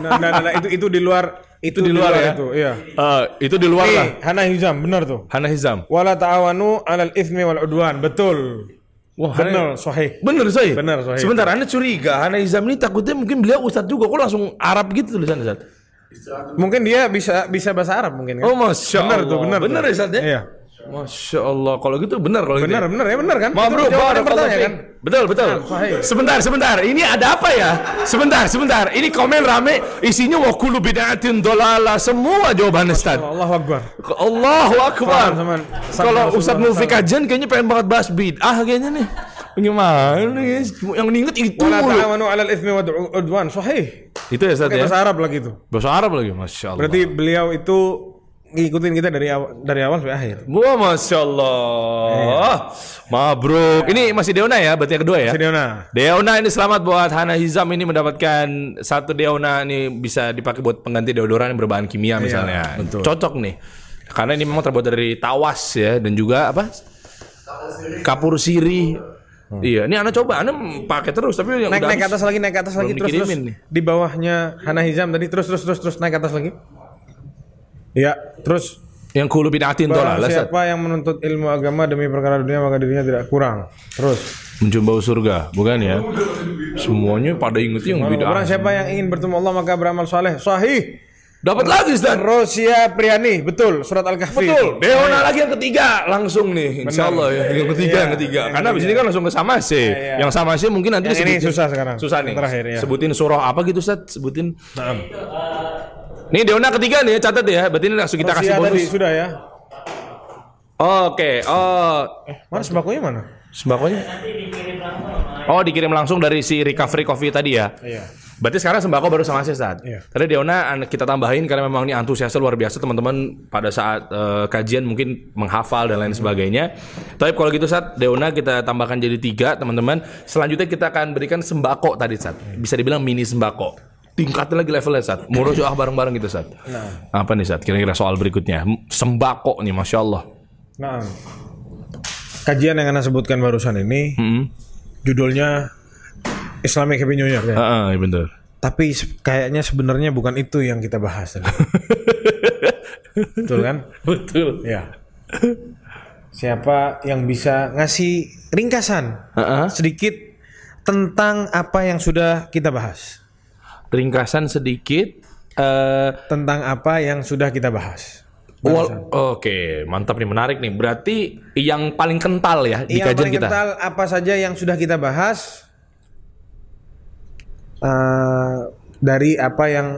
nah, nah, nah, itu itu di luar itu, di luar ya? itu, iya. Eh, itu di luar lah. Hana Hizam, benar tuh. Hana Hizam. Wala ta'awanu 'alal itsmi wal udwan. Betul. Wah, Benar, sahih. Bener, Soy. Bener, Sohib. Sebentar, Anda curiga Hana Hizam ini takutnya mungkin beliau ustadz juga. Kok langsung Arab gitu tulisannya, Zat? Mungkin dia bisa bisa bahasa Arab mungkin kan? Oh, Masya benar Allah. tuh, benar. Bener tuh. ya, Zat ya? Iya. Masya Allah. Kalau gitu benar kalau gitu. Benar, benar ya, benar kan? Mabruk, Itu jawaban barakallahu pertanyaan fiik. kan? Betul, betul. sahih. Sebentar, sebentar. Ini ada apa ya? Sebentar, sebentar. Ini komen rame isinya wa kullu bid'atin dolala semua jawaban Ustaz. Allahu Akbar. Allahu akbar. Kalau Ustaz Kajian kayaknya pengen banget bahas bid'ah kayaknya nih. Gimana nih? Yang diinget itu Wala mulu. ta'awanu 'alal itsmi wal udwan. Sahih. Itu ya Ustaz ya? bahasa Arab lagi tuh. Bahasa Arab lagi, Masya Allah. Berarti beliau itu ngikutin kita dari awal dari awal sampai akhir. Wah, Masya Allah. Mabruk. Ini masih Deona ya, berarti yang kedua ya? Sidiona. Deona ini selamat buat Hana Hizam ini mendapatkan satu Deona ini bisa dipakai buat pengganti deodoran yang berbahan kimia misalnya. betul. Cocok nih. Karena ini memang terbuat dari tawas ya dan juga apa? Kapur siri. Iya, ini Anda coba, Anda pakai terus tapi yang Naik udah naik ke atas lagi, naik ke atas lagi terus terus. nih. Di bawahnya Hana Hizam tadi terus terus terus terus naik ke atas lagi. Iya, terus yang kulu bid'atin Ustaz. siapa yang menuntut ilmu agama demi perkara dunia maka dirinya tidak kurang. Terus, Mencium bau surga, bukan ya? Semuanya pada inget yang bid'ah. siapa yang ingin bertemu Allah maka beramal soleh. Sahih. Dapat lagi, Ustaz. Rosia Priani, betul. Surat Al-Kahfi. Betul. Deona lagi yang ketiga langsung nih. Insya Allah ya. Yang ketiga, yang ketiga. Karena abis ini kan langsung ke sama sih. iya. Yang sama sih mungkin nanti Yang ini disebutin. susah sekarang. Susah nih. Terakhir, ya. Sebutin surah apa gitu Ustaz? Sebutin. Naam. Nih Deona ketiga nih, catat ya. Berarti ini langsung kita kasih bonus. sudah ya. Oke. Oh, Mana sembakonya mana? sembakonya? Oh, dikirim langsung dari si recovery coffee tadi ya. Iya. Berarti sekarang sembako baru sama saya saat. Iya. Tadi Deona kita tambahin karena memang ini antusiasnya luar biasa teman-teman pada saat eh, kajian mungkin menghafal dan lain sebagainya. Tapi kalau gitu saat Deona kita tambahkan jadi tiga teman-teman. Selanjutnya kita akan berikan sembako tadi saat. Bisa dibilang mini sembako. Tingkatin lagi levelnya saat. Murojaah bareng-bareng gitu saat. Nah. Apa nih saat? Kira-kira soal berikutnya. Sembako nih, masya Allah. Nah. Kajian yang Anda sebutkan barusan ini Hmm. judulnya Islamic Happy New Year ya. Heeh, iya bener. Tapi kayaknya sebenarnya bukan itu yang kita bahas tadi. Betul kan? Betul. Ya. Siapa yang bisa ngasih ringkasan Heeh. sedikit tentang apa yang sudah kita bahas? Ringkasan sedikit. eh Tentang apa yang sudah kita bahas? Wal- Oke, mantap nih, menarik nih. Berarti yang paling kental ya di Yang kajian paling kita. kental apa saja yang sudah kita bahas eh, dari apa yang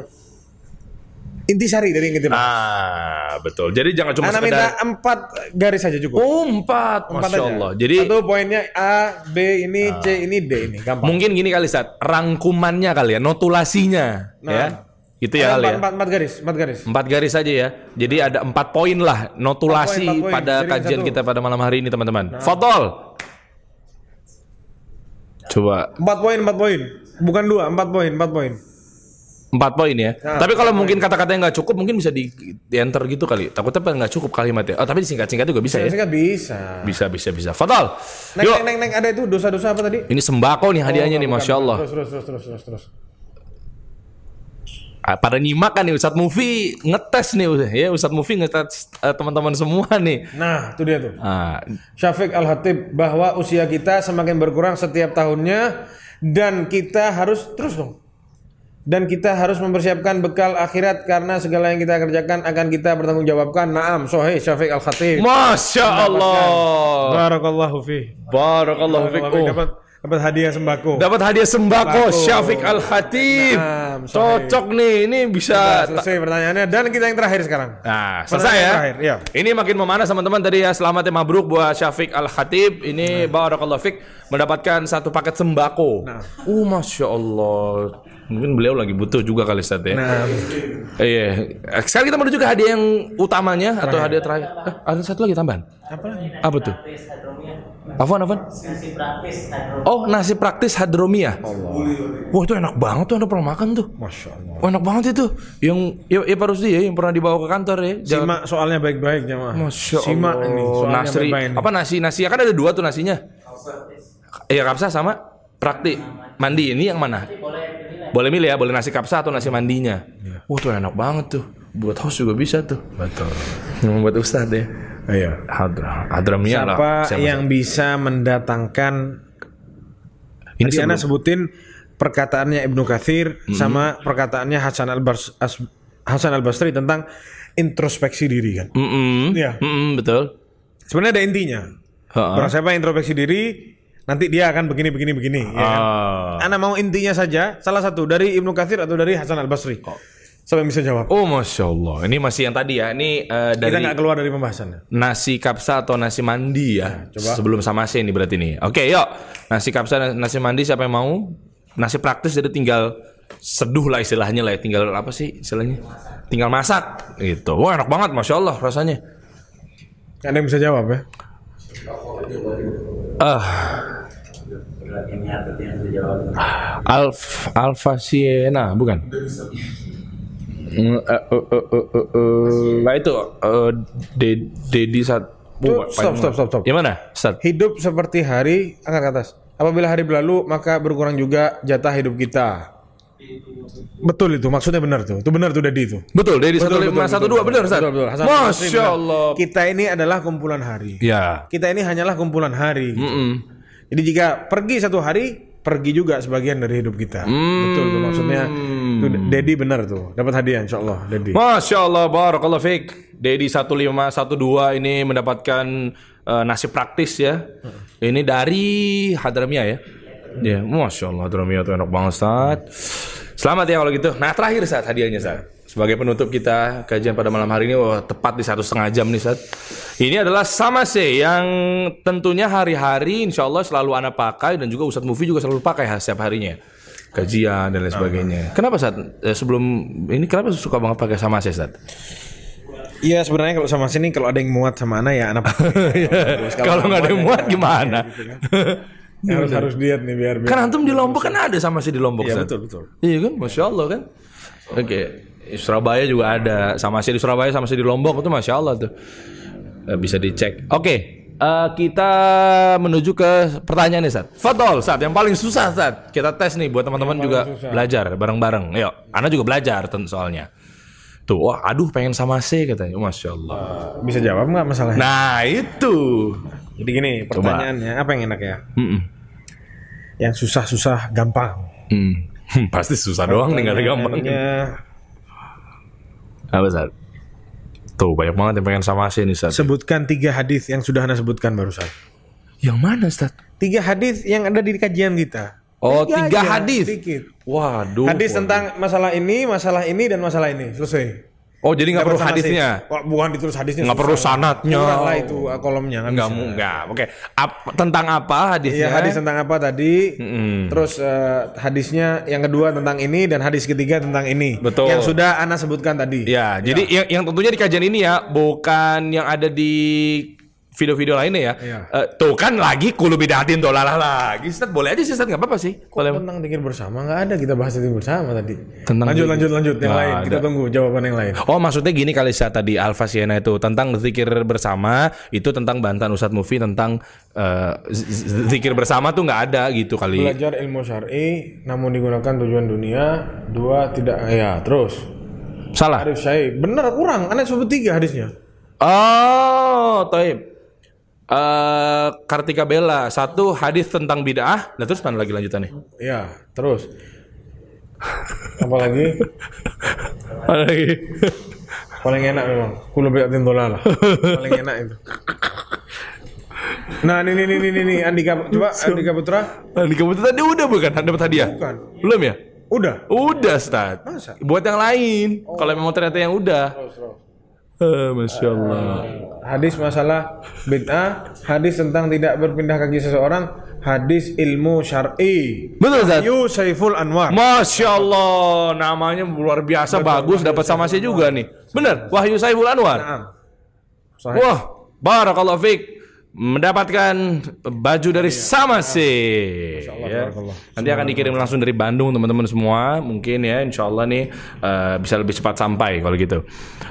intisari dari yang kita. Ah, betul. Jadi jangan cuma Anda minta sekedar empat garis saja cukup. Oh, empat. Empat Masya aja. Allah. Jadi Ah. satu poinnya A, B ini, C ini, D ini, gampang. mungkin gini kali Sat, rangkumannya kali ya, notulasinya Nah. ya. Gitu ya kali empat, ya. empat, empat garis, empat garis. Empat garis saja ya. Jadi ada empat poin lah notulasi Empat poin, empat poin. pada Jadi kajian satu. kita pada malam hari ini teman-teman. Fotol. Coba Empat poin, empat poin. Bukan dua, empat poin, empat poin. empat poin ya. Nah, Tapi kalau mungkin kata-katanya nggak cukup, mungkin bisa di, di enter gitu kali. Takutnya nggak cukup kalimatnya. Oh tapi disingkat-singkat juga bisa ya. Singkat bisa. Bisa bisa bisa. Fotol. Neng, Yuk. neng, neng, neng, ada itu dosa-dosa apa tadi? Ini sembako nih hadiahnya Oh, nih, bukan, masya Allah. Terus, terus, terus, terus, terus, terus. Ah, pada nyimak kan nih Ustadz Mufi ngetes nih ya Ustadz Mufi ngetes eh, teman-teman semua nih. Nah, itu dia tuh. Ah, Syafiq Al-Hatib bahwa usia kita semakin berkurang setiap tahunnya dan kita harus terus dong. Dan kita harus mempersiapkan bekal akhirat karena segala yang kita kerjakan akan kita bertanggungjawabkan. Naam, Sohih Syafiq Al-Khatib. Masya Allah. Barakallahu fi. Barakallahu. Oh. Dapat dapat hadiah sembako. Dapat hadiah sembako Sembako. Syafiq Al Khatib. Naam, Cocok nih, ini bisa. Selesai pertanyaannya dan kita yang terakhir sekarang. Nah, selesai ya. Terakhir, iya. Ini makin memanas teman-teman tadi ya. Selamat ya mabruk buat Syafiq Al Khatib. Ini barakallahu fiik mendapatkan satu paket sembako. Nah. Uh, masya Allah. Mungkin beliau lagi butuh juga kali Ustaz ya. Nah, Iya. Sekarang kita menuju ke hadiah yang utamanya atau hadiah terakhir. Eh, ada satu lagi tambahan. apa lagi? Apa tuh? Afwan, Afwan? Oh, nasi praktis hadromia. Wah, itu enak banget tuh. Anda pernah makan tuh. Masya Allah. Wah, enak banget itu. Yang ya, ya Pak Rusdi ya, yang pernah dibawa ke kantor ya. Jangan- Simak soalnya baik-baik jemaah. Masya Simak Allah. ini soalnya Nasri. baik-baik ini. Apa nasi nasi kan ada dua tuh nasinya. Iya kapsa sama praktik mandi ini yang mana? Boleh milih ya, boleh nasi kapsa atau nasi mandinya. Wah tuh enak banget tuh. Buat host juga bisa tuh. Betul. Hmm, buat ustadz ya. Iya. Hadra, hadramia lah. Siapa yang bisa mendatangkan ini Tadi sebelum- sebutin perkataannya Ibnu Katsir Hmm. sama perkataannya Hasan Al Hasan Al Basri tentang introspeksi diri kan. Mm-mm. Iya. Mm-mm, betul. Sebenarnya ada intinya. Barang siapa introspeksi diri, nanti dia akan begini begini begini. ya kan? Ah. Anda mau intinya saja, salah satu dari Ibnu Katsir atau dari Hasan Al Basri. Siapa yang bisa jawab? Oh masya Allah. Ini masih yang tadi ya. Ini eh, Kita dari nggak keluar dari pembahasannya. nasi kapsa atau nasi mandi ya. coba. Sebelum sama sih ini berarti nih. Oke, yuk. Nasi kapsa nasi mandi siapa yang mau? Nasi praktis jadi tinggal seduh lah istilahnya lah ya. Tinggal apa sih istilahnya? Tinggal masak gitu. Wah, enak banget masya Allah rasanya. Ada yang bisa jawab ya? Ah, Alf Alfa Siena bukan? Mm, eh, eh, eh, Nah itu eh, De- Dedi saat stop, stop, stop, stop. Gimana? Start. Hidup seperti hari angkat ke atas. Apabila hari berlalu, maka berkurang juga jatah hidup kita. Betul itu, maksudnya benar tuh. Itu benar tuh Dedi itu. Betul, Dedi satu lima satu dua benar, Ustaz? betul, betul. Hasan Masya. Allah. Kita ini adalah kumpulan hari. Ya. Kita ini hanyalah kumpulan hari. Jadi jika pergi satu hari, pergi juga sebagian dari hidup kita. Hmm. Betul tuh maksudnya. Tuh Dedi benar tuh. Dapat hadiah insya Allah Dedi. Masya Allah, barakallah fiik. Dedi 1512 ini mendapatkan eh, nasi praktis ya. Ini dari Hadramia ya. Ya, Masya Allah Hadramia tuh enak banget Ustaz. Selamat ya kalau gitu. Nah terakhir saat hadiahnya saat sebagai penutup kita kajian pada malam hari ini wah, tepat di satu setengah jam nih saat. Ini adalah sama sih yang tentunya hari-hari insya Allah selalu anda pakai dan juga Ustadz Mufi juga selalu pakai setiap harinya kajian dan lain sebagainya. Kenapa saat sebelum ini kenapa suka banget pakai sama sih saat? Iya sebenarnya kalau sama sini kalau ada yang muat sama anak ya anak. Kalau nggak ada yang muat gimana? harus harus diet nih biar biar. kan antum di Lombok kan ada sama sih di Lombok. Iya betul betul. Iya kan, masya Allah kan. Oke, Surabaya juga ada sama sih di Surabaya sama sih di Lombok itu masya Allah tuh Eh, bisa dicek. Oke, eh, kita menuju ke pertanyaan nih Sat. Fadol Sat, yang paling susah Sat. Kita tes nih buat teman-teman juga belajar bareng-bareng. Yuk, Anda juga belajar tentu soalnya. Tuh, wah, aduh pengen sama C katanya. Masya Allah. Bisa jawab nggak masalahnya? Nah itu. Jadi gini pertanyaannya apa yang enak ya? Mm-mm. Yang susah-susah gampang. Hmm. Pasti susah doang nih gak ada Apa Sat? Tuh banyak banget yang pengen sama sih nih. Sebutkan tiga hadis yang sudah anda sebutkan barusan. Yang mana Sat? Tiga hadis yang ada di kajian kita. Oh, Tiga tiga hadis. Sedikit. Waduh. Hadis waduh. tentang masalah ini, masalah ini dan masalah ini. Selesai. Oh, jadi nggak perlu hadisnya. sih. Wah, bukan ditulis hadisnya. Nggak perlu. Kurang lah itu uh, kolomnya nggak bisa. enggak. Oke. Ap- tentang apa hadisnya? Iya hadis tentang apa tadi? Mm-mm. Terus eh, hadisnya yang kedua tentang ini dan hadis ketiga tentang ini. Betul. Yang sudah Ana sebutkan tadi. Ya, jadi yang, yang tentunya di kajian ini ya, bukan yang ada di video-video lainnya ya. Iya. Eh, tuh kan lagi kulu bidatin dolalah lagi. Ustaz boleh aja sih Ustaz, nggak apa-apa sih. Boleh. Tentang zikir bersama nggak ada kita bahas zikir bersama tadi. Tentang lanjut lanjut lanjut yang lain. Kita tunggu jawaban yang lain. Oh maksudnya gini kali saya tadi Alfa Siena itu tentang zikir bersama itu tentang bantahan Ustadz Mufi tentang eh, z- zikir bersama tuh nggak ada gitu kali. Belajar ilmu syar'i namun digunakan tujuan dunia. Dua tidak ya terus. Salah. Arif Syai bener kurang. Ana sebut tiga hadisnya. Oh, Taib. Eh Kartika Bella satu hadis tentang bid'ah. Nah terus mana lagi lanjutannya? Ya terus. Apalagi Mana lagi? paling enak memang. Kulo biatin lah. paling enak itu. Nah ini ini ini ini Andika coba Andika Putra. Di kamu tadi udah bukan? Dapat hadiah? Bukan. Belum ya? Udah. Udah, Ustaz. Masa? Buat yang lain. Kalau memang ternyata yang udah. Eh, Masya Allah. Hadis masalah bid'ah, hadis tentang tidak berpindah kaki seseorang, hadis ilmu syar'i. Betul, Ustaz. Yu Saiful Anwar. Masya Allah, namanya luar biasa bagus, dapat sama saya juga nih. Bener, Wahyu Saiful Anwar. Sahih. Wah, barakallahu fiik. Mendapatkan baju dari sama sih. Ya. barakallah. Nanti akan dikirim langsung dari Bandung teman-teman semua. Mungkin ya, insya Allah nih eh, bisa lebih cepat sampai kalau gitu.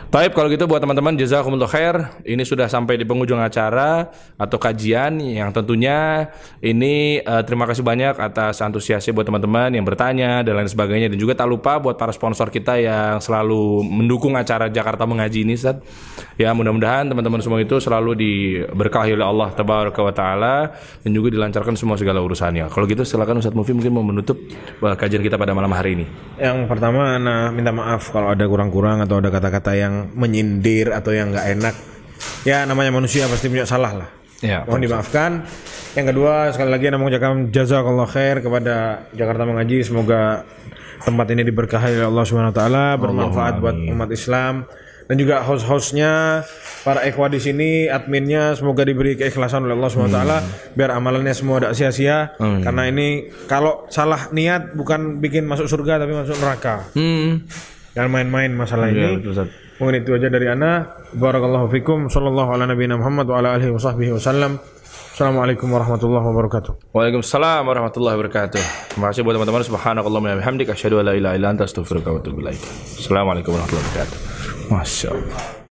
Taib kalau gitu buat teman-teman jazakumullah khair. Ini sudah sampai di penghujung acara atau kajian yang tentunya ini eh, terima kasih banyak atas antusiasnya buat teman-teman yang bertanya dan lain sebagainya dan juga tak lupa buat para sponsor kita yang selalu mendukung acara Jakarta Mengaji ini Ustaz. Ya mudah-mudahan teman-teman semua itu selalu diberkahi oleh Allah Tabaraka wa taala dan juga dilancarkan semua segala urusannya. Kalau gitu silakan Ustaz Mufi mungkin mau menutup eh, kajian kita pada malam hari ini. Yang pertama Ana minta maaf kalau ada kurang-kurang atau ada kata-kata yang menyindir atau yang nggak enak. Ya namanya manusia pasti punya salah lah. Ya. Mohon dimaafkan. Yang kedua sekali lagi Ana mengucapkan jazakallah khair kepada Jakarta Mengaji. Semoga tempat ini diberkahi oleh Allah Subhanahu wa taala, bermanfaat buat umat Islam dan juga host-hostnya, para ikhwah di sini, adminnya semoga diberi keikhlasan oleh Allah Subhanahu wa taala biar amalannya semua tidak sia-sia. Karena ini kalau salah niat bukan bikin masuk surga tapi masuk neraka. Hmm. Jangan main-main masalah ini. betul, Ustaz. Mungkin itu aja dari ana. Barakallahu fikum. Sallallahu ala nabiyina Muhammad wa ala alihi wa sahbihi wasallam. Assalamualaikum warahmatullahi wabarakatuh. Waalaikumsalam warahmatullahi wabarakatuh. Terima kasih buat teman-teman. Subhanakallahumma wa bihamdika asyhadu an la ilaha illa anta astaghfiruka wa atubu ilaik. Assalamualaikum warahmatullahi wabarakatuh. Masya Allah.